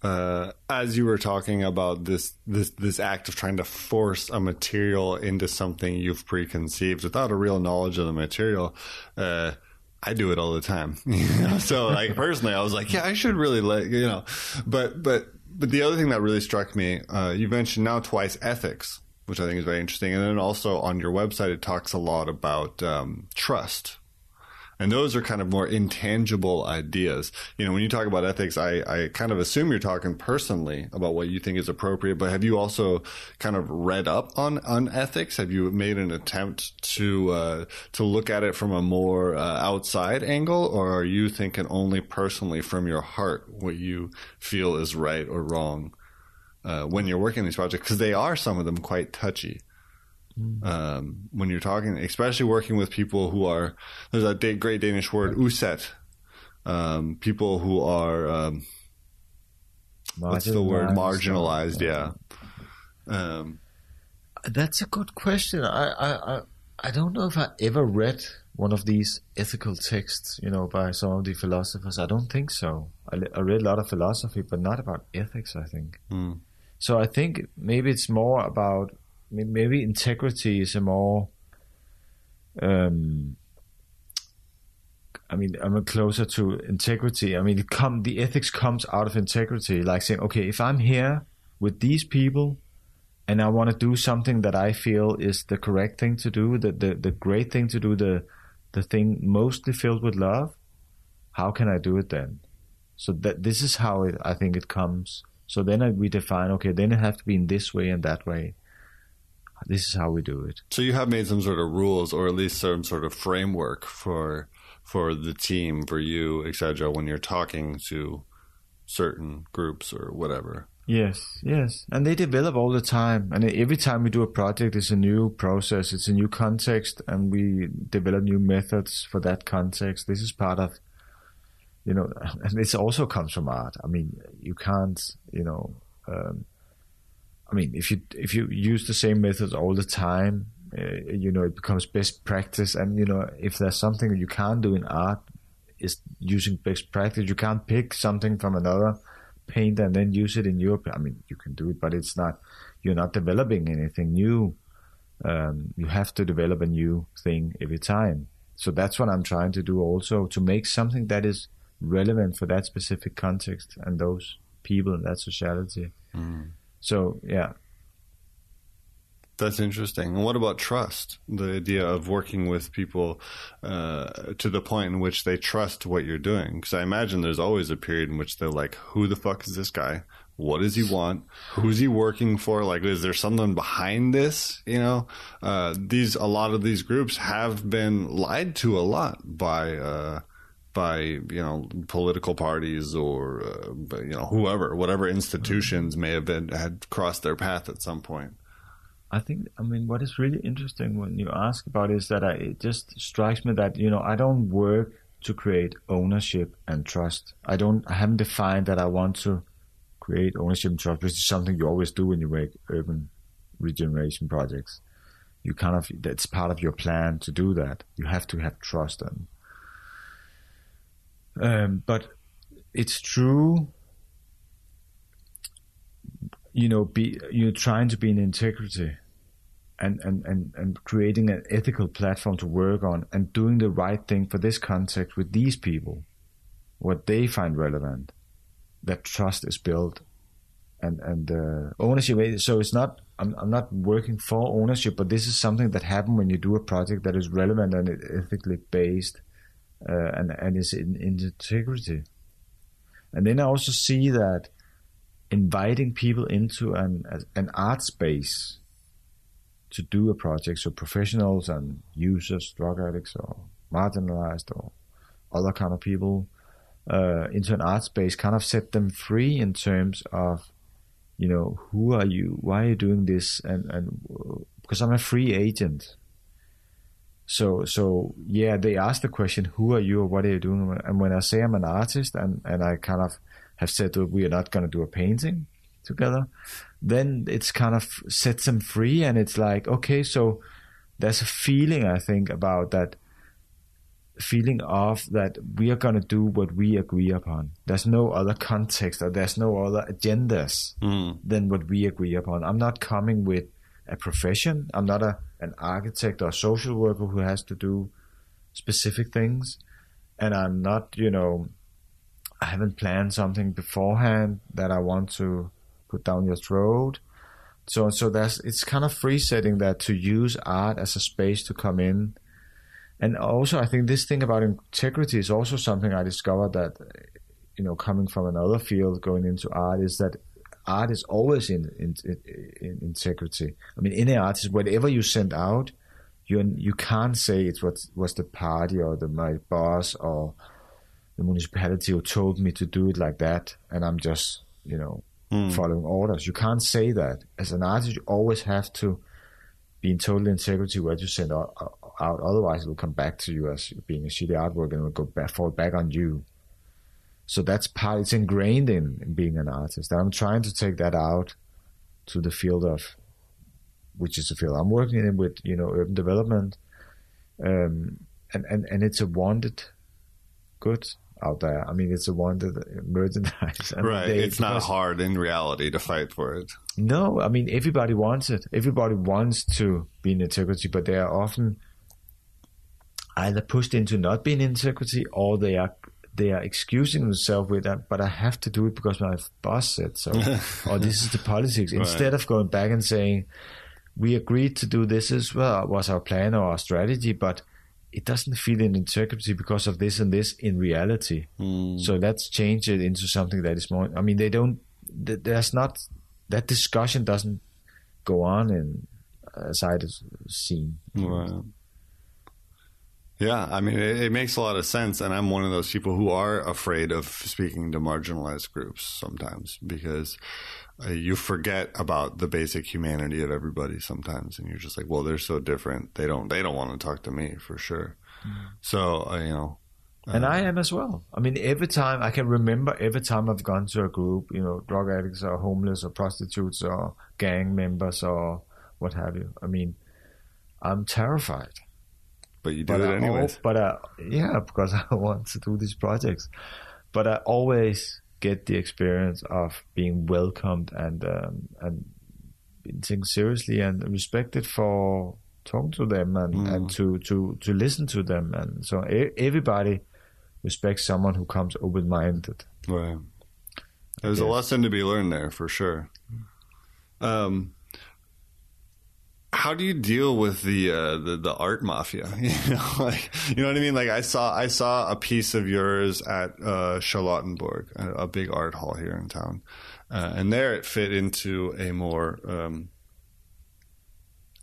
uh, as you were talking about this this this act of trying to force a material into something you've preconceived without a real knowledge of the material, uh, I do it all the time. You [LAUGHS] know? So like personally, I was like, yeah, I should really let you know, but but but the other thing that really struck me, uh, you mentioned now twice ethics, which I think is very interesting, and then also on your website it talks a lot about um, trust. And those are kind of more intangible ideas. You know, when you talk about ethics, I, I kind of assume you're talking personally about what you think is appropriate, but have you also kind of read up on, on ethics? Have you made an attempt to, uh, to look at it from a more, uh, outside angle, or are you thinking only personally from your heart what you feel is right or wrong, uh, when you're working these projects? Because they are some of them quite touchy um, when you're talking, especially working with people who are there's a da- great Danish word uset, um, people who are um, what's the word? Marginalized? Yeah. Um, that's a good question. I, I i i don't know if i ever read one of these ethical texts you know by some of the philosophers. I don't think so. I, I read a lot of philosophy but not about ethics i think. Mm. so i think maybe it's more about may- maybe integrity is a more um I mean, I'm closer to integrity. I mean, come the ethics comes out of integrity, like saying, okay, if I'm here with these people, and I want to do something that I feel is the correct thing to do, the the, the great thing to do, the the thing mostly filled with love, how can I do it then? So that this is how it, I think it comes. So then I, we define, okay, then it has to be in this way and that way. This is how we do it. so you have made some sort of rules, or at least some sort of framework for for the team, for you, etc. When you're talking to certain groups or whatever. Yes, yes. And they develop all the time. And every time we do a project, it's a new process, it's a new context, and we develop new methods for that context. This is part of, you know, [LAUGHS] and this also comes from art. I mean, you can't, you know, um, I mean, if you if you use the same methods all the time, uh, you know, it becomes best practice. And you know, if there's something you can't do in art, is using best practice. You can't pick something from another paint and then use it in your. I mean, you can do it, but it's not. You're not developing anything new. Um, you have to develop a new thing every time. So that's what I'm trying to do also to make something that is relevant for that specific context and those people in that sociality. So yeah, That's interesting. And what about trust? The idea of working with people uh, to the point in which they trust what you're doing. Because I imagine there's always a period in which they're like, "Who the fuck is this guy? What does he want? Who's he working for? Like, is there something behind this? You know, uh, these a lot of these groups have been lied to a lot by. Uh, by you know political parties or uh, you know whoever whatever institutions may have been had crossed their path at some point I think I mean what is really interesting when you ask about is that I, it just strikes me that you know I don't work to create ownership and trust. I don't I haven't defined that I want to create ownership and trust, which is something you always do when you make urban regeneration projects. You kind of that's part of your plan to do that. You have to have trust and um, but it's true you know be you're trying to be in integrity and, and, and, and creating an ethical platform to work on and doing the right thing for this context with these people, what they find relevant, that trust is built and, and uh, ownership. So it's not, I'm, I'm not working for ownership, but this is something that happens when you do a project that is relevant and ethically based uh, and, and is in, in integrity. And then I also see that inviting people into an, an art space to do a project. So professionals and users, drug addicts or marginalized or other kind of people uh, into an art space kind of set them free in terms of, you know, who are you? Why are you doing this? And, and because I'm a free agent. So, so yeah, they ask the question, who are you or what are you doing? And when I say I'm an artist and, and I kind of have said that we are not going to do a painting together, then it's kind of sets them free and it's like okay so there's a feeling i think about that feeling of that we are going to do what we agree upon there's no other context or there's no other agendas mm. than what we agree upon i'm not coming with a profession i'm not a, an architect or a social worker who has to do specific things and i'm not you know i haven't planned something beforehand that i want to put down your throat. So so that's it's kind of free setting that to use art as a space to come in. And also I think this thing about integrity is also something I discovered that you know coming from another field going into art is that art is always in, in, in integrity. I mean, in art is whatever you send out, you you can't say it was was the party or the my boss or the municipality who told me to do it like that, and I'm just you know mm. following orders. You can't say that. As an artist, you always have to be in total integrity what you send out, out. Otherwise, it will come back to you as being a shitty artwork and it will go back, fall back on you. So that's part, it's ingrained in, in being an artist. And I'm trying to take that out to the field of, which is the field I'm working in with, you know, urban development. Um, and, and, and it's a wanted good out there. I mean, it's a wanted merchandise. [LAUGHS] I right. It's not hard in reality to fight for it. No, I mean, everybody wants it. Everybody wants to be in integrity, but they are often either pushed into not being in integrity or they are they are excusing themselves with that, but I have to do it because my boss said so, [LAUGHS] or this is the politics. Right. Instead of going back and saying, we agreed to do this as well, was our plan or our strategy, but it doesn't feel in integrity because of this and this in reality. Mm. So let's change it into something that is more. I mean, they don't. There's not that discussion doesn't go on in a side scene. Right. Yeah, I mean, it, it, makes a lot of sense, and I'm one of those people who are afraid of speaking to marginalized groups sometimes because uh, you forget about the basic humanity of everybody sometimes, and you're just like, well, they're so different. They don't they don't want to talk to me for sure. Mm. So uh, you know. Uh, and I am as well. I mean, every time I can remember, every time I've gone to a group, you know, drug addicts or homeless or prostitutes or gang members or what have you. I mean, I'm terrified. But you do but it anyways. but uh, yeah, because [LAUGHS] I want to do these projects. But I always get the experience of being welcomed and um, and being taken seriously and respected for talking to them and, mm. and to, to, to listen to them and so everybody respects someone who comes open minded. Right. There's a lesson to be learned there for sure. Um, how do you deal with the uh, the, the art mafia? [LAUGHS] You know, like you know what I mean. Like I saw I saw a piece of yours at uh, Charlottenborg, a, a, big art hall here in town, uh, and there it fit into a more. Um,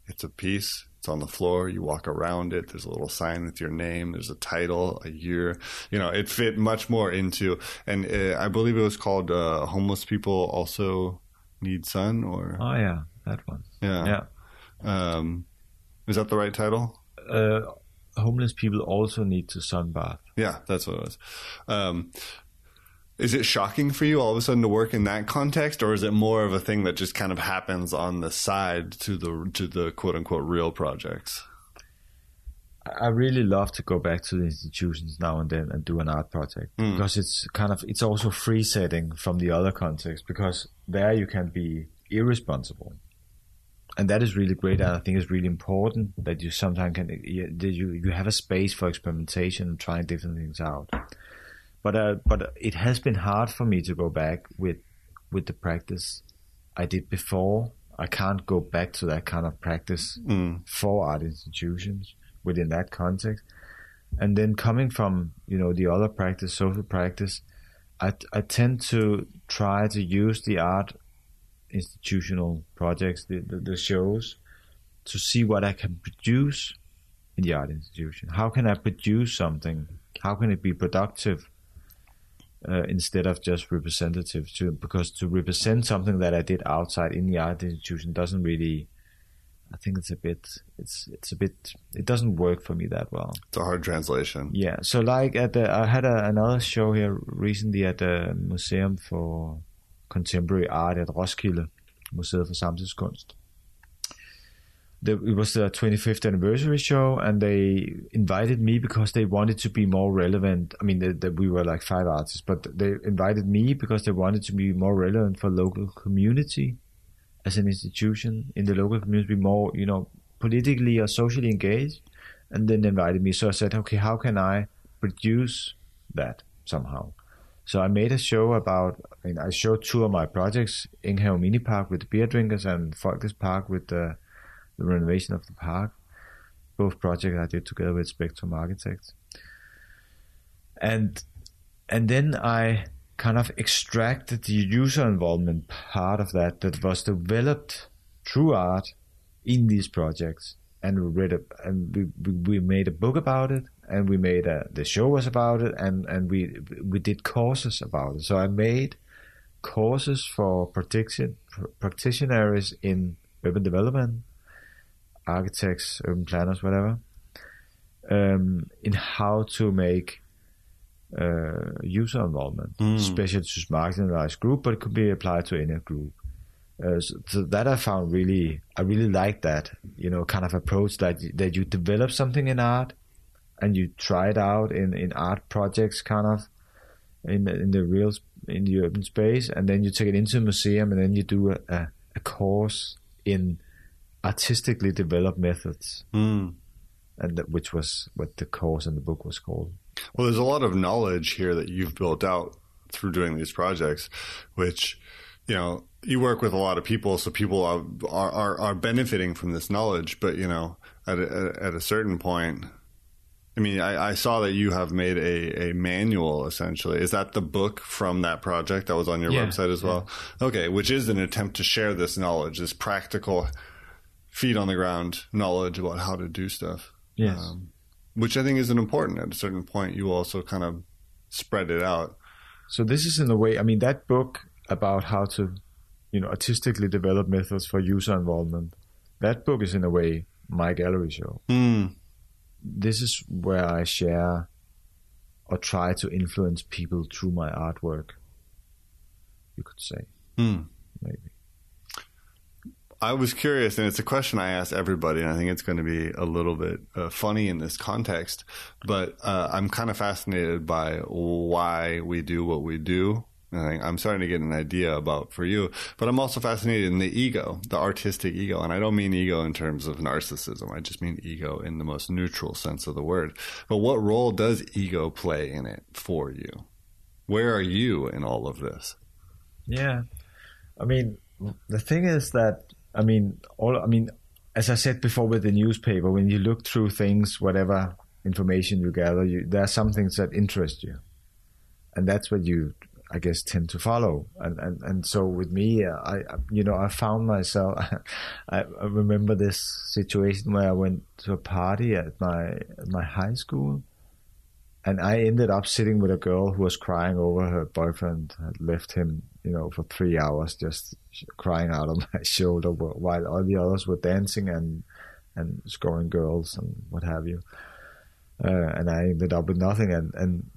it's a piece. It's on the floor. You walk around it. There's a little sign with your name. There's a title, a year. You know, it fit much more into, and uh, I believe it was called uh, "Homeless People Also Need Sun." Or oh yeah, that one. Yeah, yeah. Um, is that the right title? Uh, homeless people also need to sunbathe. Yeah, that's what it was. Um, is it shocking for you all of a sudden to work in that context, or is it more of a thing that just kind of happens on the side to the to the quote unquote real projects? I really love to go back to the institutions now and then and do an art project mm. because it's kind of it's also free setting from the other context because there you can be irresponsible and that is really great. And I think it's really important that you sometimes can that you you have a space for experimentation and trying different things out. But uh, but it has been hard for me to go back with with the practice I did before. I can't go back to that kind of practice Mm. for art institutions within that context. And then coming from you know the other practice, social practice, I I tend to try to use the art institutional projects, the, the, the shows, to see what I can produce in the art institution. How can I produce something? How can it be productive uh, instead of just representative? To because to represent something that I did outside in the art institution doesn't really. I think it's a bit. It's it's a bit. It doesn't work for me that well. It's a hard translation. Yeah. So like at the, I had a, another show here recently at the Museum for Contemporary Art at Roskilde, Museet for Samtidskunst. The, it was the 25th anniversary show, and they invited me because they wanted to be more relevant. I mean, we were like five artists, but they invited me because they wanted to be more relevant for local community as an institution in the local community, more, you know, politically or socially engaged and then they invited me. So I said, okay, how can I produce that somehow? So I made a show about, I mean, I showed two of my projects, Enghave Mini Park with the beer drinkers and Folkets Park with the, the renovation of the park. Both projects I did together with Spectrum Architects. And, and then I kind of extracted the user involvement part of that that was developed through art in these projects and we read a, and we, we, we made a book about it and we made a the show was about it and and we we did courses about it. So i made courses for practitioner practitioners in urban development architects urban planners whatever um, in how to make uh, user involvement. Especially to marginalized group but it could be applied to any group. Uh, so, so that I found really, I really like that, you know, kind of approach that that you develop something in art, and you try it out in, in art projects, kind of, in the, in the real in the urban space, and then you take it into a museum, and then you do a, a, a course in artistically developed methods, Mm. and that, which was what the course and the book was called. Well, there's a lot of knowledge here that you've built out through doing these projects, which, you know, you work with a lot of people, so people are are, are benefiting from this knowledge. But you know, at a, at a certain point, I mean, I, I saw that you have made a, a manual essentially. Is that the book from that project that was on your Yeah, website as well? Okay, which is an attempt to share this knowledge, this practical, feet on the ground knowledge about how to do stuff. Yes. Um, which I think isn't important. At a certain point, you also kind of spread it out. So this is in a way, I mean, that book about how to, you know, artistically develop methods for user involvement. That book is in a way my gallery show. Mm. This is where I share or try to influence people through my artwork. You could say, Mm. maybe. I was curious, and it's a question I ask everybody, and I think it's going to be a little bit uh, funny in this context. But uh, I'm kind of fascinated by why we do what we do. I'm starting to get an idea about for you, but I'm also fascinated in the ego, the artistic ego, and I don't mean ego in terms of narcissism. I just mean ego in the most neutral sense of the word. But what role does ego play in it for you? Where are you in all of this? Yeah, I mean, the thing is that I mean, all I mean, as I said before with the newspaper, when you look through things, whatever information you gather, you, there are some things that interest you, and that's what you, I guess, tend to follow. And and, and so with me, I I- you know I found myself. [LAUGHS] I, I remember this situation where I went to a party at my at my high school. And I ended up sitting with a girl who was crying over her boyfriend had left him, you know, for three hours, just crying out on [LAUGHS] my shoulder while all the others were dancing and and scoring girls and what have you. Uh, and I ended up with nothing. And, and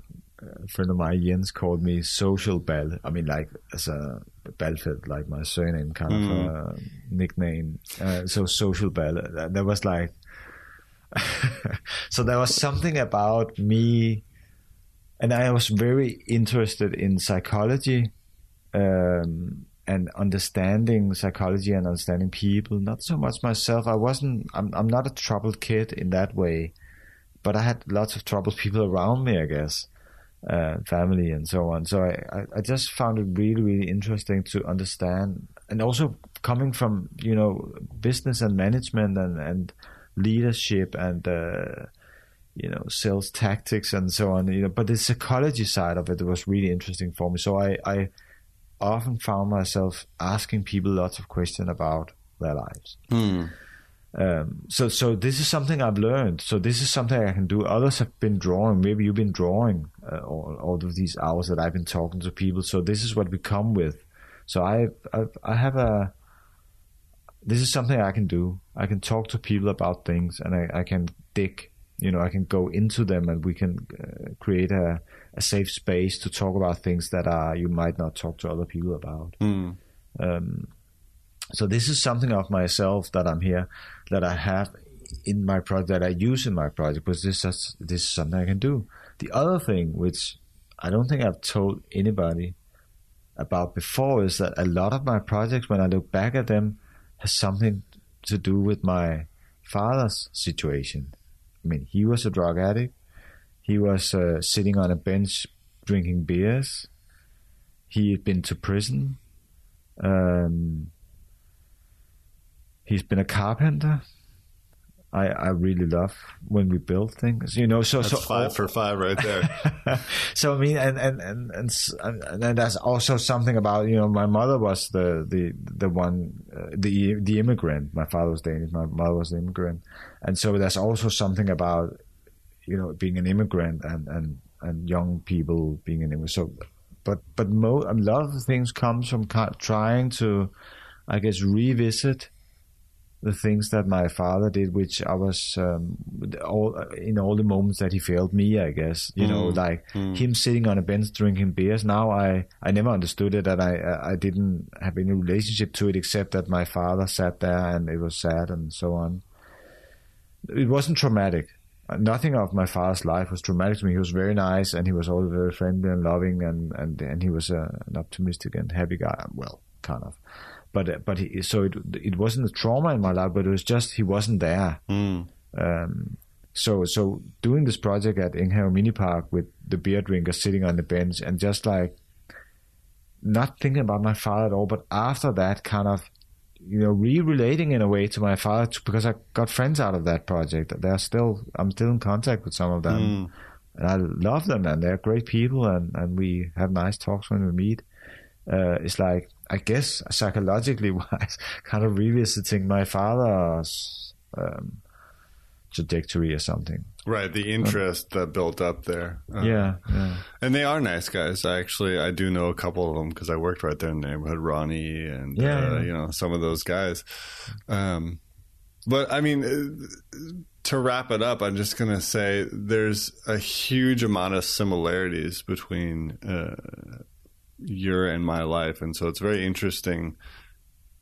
a friend of mine, Jens, called me social bell. I mean, like as a Balfelt, like my surname, kind of a nickname. Uh, so social bell. Uh, There was like [LAUGHS] so there was something about me, and I was very interested in psychology, um, and understanding psychology and understanding people. Not so much myself. I wasn't. I'm. I'm not a troubled kid in that way, but I had lots of troubled people around me. I guess, uh, family and so on. So I, I, just found it really, really interesting to understand, and also coming from you know business and management and and leadership and. Uh, you know sales tactics and so on you know but the psychology side of it was really interesting for me so i i often found myself asking people lots of questions about their lives Hmm. Um, so so this is something i've learned. So this is something i can do. Others have been drawing. Maybe you've been drawing uh, all, all of these hours that i've been talking to people. So this is what we come with. So i i, I have a this is something i can do. I can talk to people about things and i, I can dig you know, I can go into them and we can uh, create a, a safe space to talk about things that are you might not talk to other people about. Mm. Um, so this is something of myself that I'm here that I have in my project that I use in my project because this is this is something I can do. The other thing which I don't think I've told anybody about before is that a lot of my projects when I look back at them has something to do with my father's situation. I mean, he was a drug addict. He was uh, sitting on a bench drinking beers. He had been to prison. Um, he's been a carpenter. I I really love when we build things, you know. So That's so five for five right there. [LAUGHS] so I mean, and and and and, and and there's also something about you know my mother was the the the one uh, the the immigrant. My father was Danish. My mother was the immigrant, and so there's also something about you know being an immigrant and and and young people being an immigrant. So, but but mo- a lot of things comes from trying to, I guess, revisit the things that my father did, which I was um, all in all the moments that he failed me. I guess you know, Mm, like mm. him sitting on a bench drinking beers. Now I I never understood it, and I I didn't have any relationship to it except that my father sat there and it was sad and so on. It wasn't traumatic. Nothing of my father's life was traumatic to me. He was very nice, and he was always very friendly and loving, and and and he was uh, an optimistic and happy guy. Well, kind of but but he, so it it wasn't a trauma in my life, but it was just he wasn't there. Mm. Um, so so doing this project at Enghave Mini Park with the beer drinker sitting on the bench and just like not thinking about my father at all, but after that kind of you know re-relating in a way to my father to, because I got friends out of that project. They're still I'm still in contact with some of them. Mm. And I love them, and they're great people, and, and we have nice talks when we meet. Uh, it's like I guess psychologically [LAUGHS] wise, kind of revisiting my father's um, trajectory or something. Right, the interest that built up there. Uh, yeah, yeah. And they are nice guys. I actually I do know a couple of them because I worked right there in the neighborhood. Ronnie and Yeah, uh, yeah. you know some of those guys. Um, but I mean, uh, to wrap it up, I'm just gonna say there's a huge amount of similarities between uh, your and my life, and so it's very interesting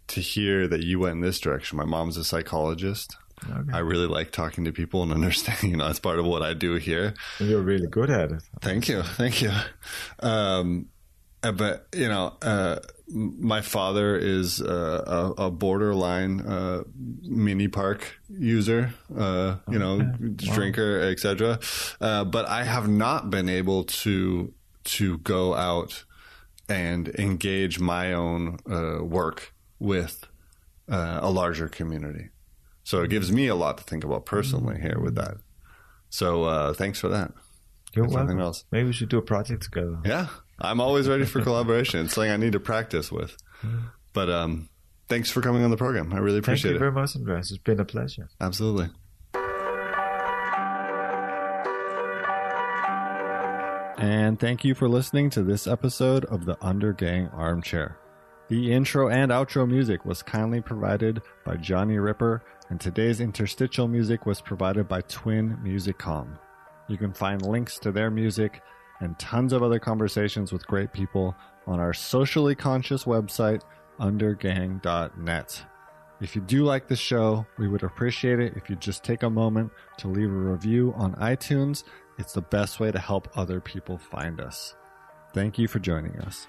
to hear that you went in this direction. My mom's a psychologist. I really like talking to people and [LAUGHS] understanding. You know, that's part of what I do here. You're really good at it. Thank you, thank you. Um, uh, but you know, uh, my father is uh, a, a borderline uh, mini park user. Uh, you know, drinker, etc. Uh, but I have not been able to to go out and engage my own uh, work with uh, a larger community. So it gives me a lot to think about personally here with that. So uh, thanks for that. You're If nothing welcome. else. Maybe we should do a project together. Yeah, I'm always ready for collaboration. It's something I need to practice with. But um, thanks for coming on the program. I really Thank appreciate you it. very much, Andreas. It's been a pleasure. Absolutely. And thank you for listening to this episode of the Undergang Armchair. The intro and outro music was kindly provided by Johnny Ripper, and today's interstitial music was provided by Twin Musicom. You can find links to their music and tons of other conversations with great people on our socially conscious website, undergang.net. If you do like the show, we would appreciate it if you just take a moment to leave a review on iTunes. It's the best way to help other people find us. Thank you for joining us.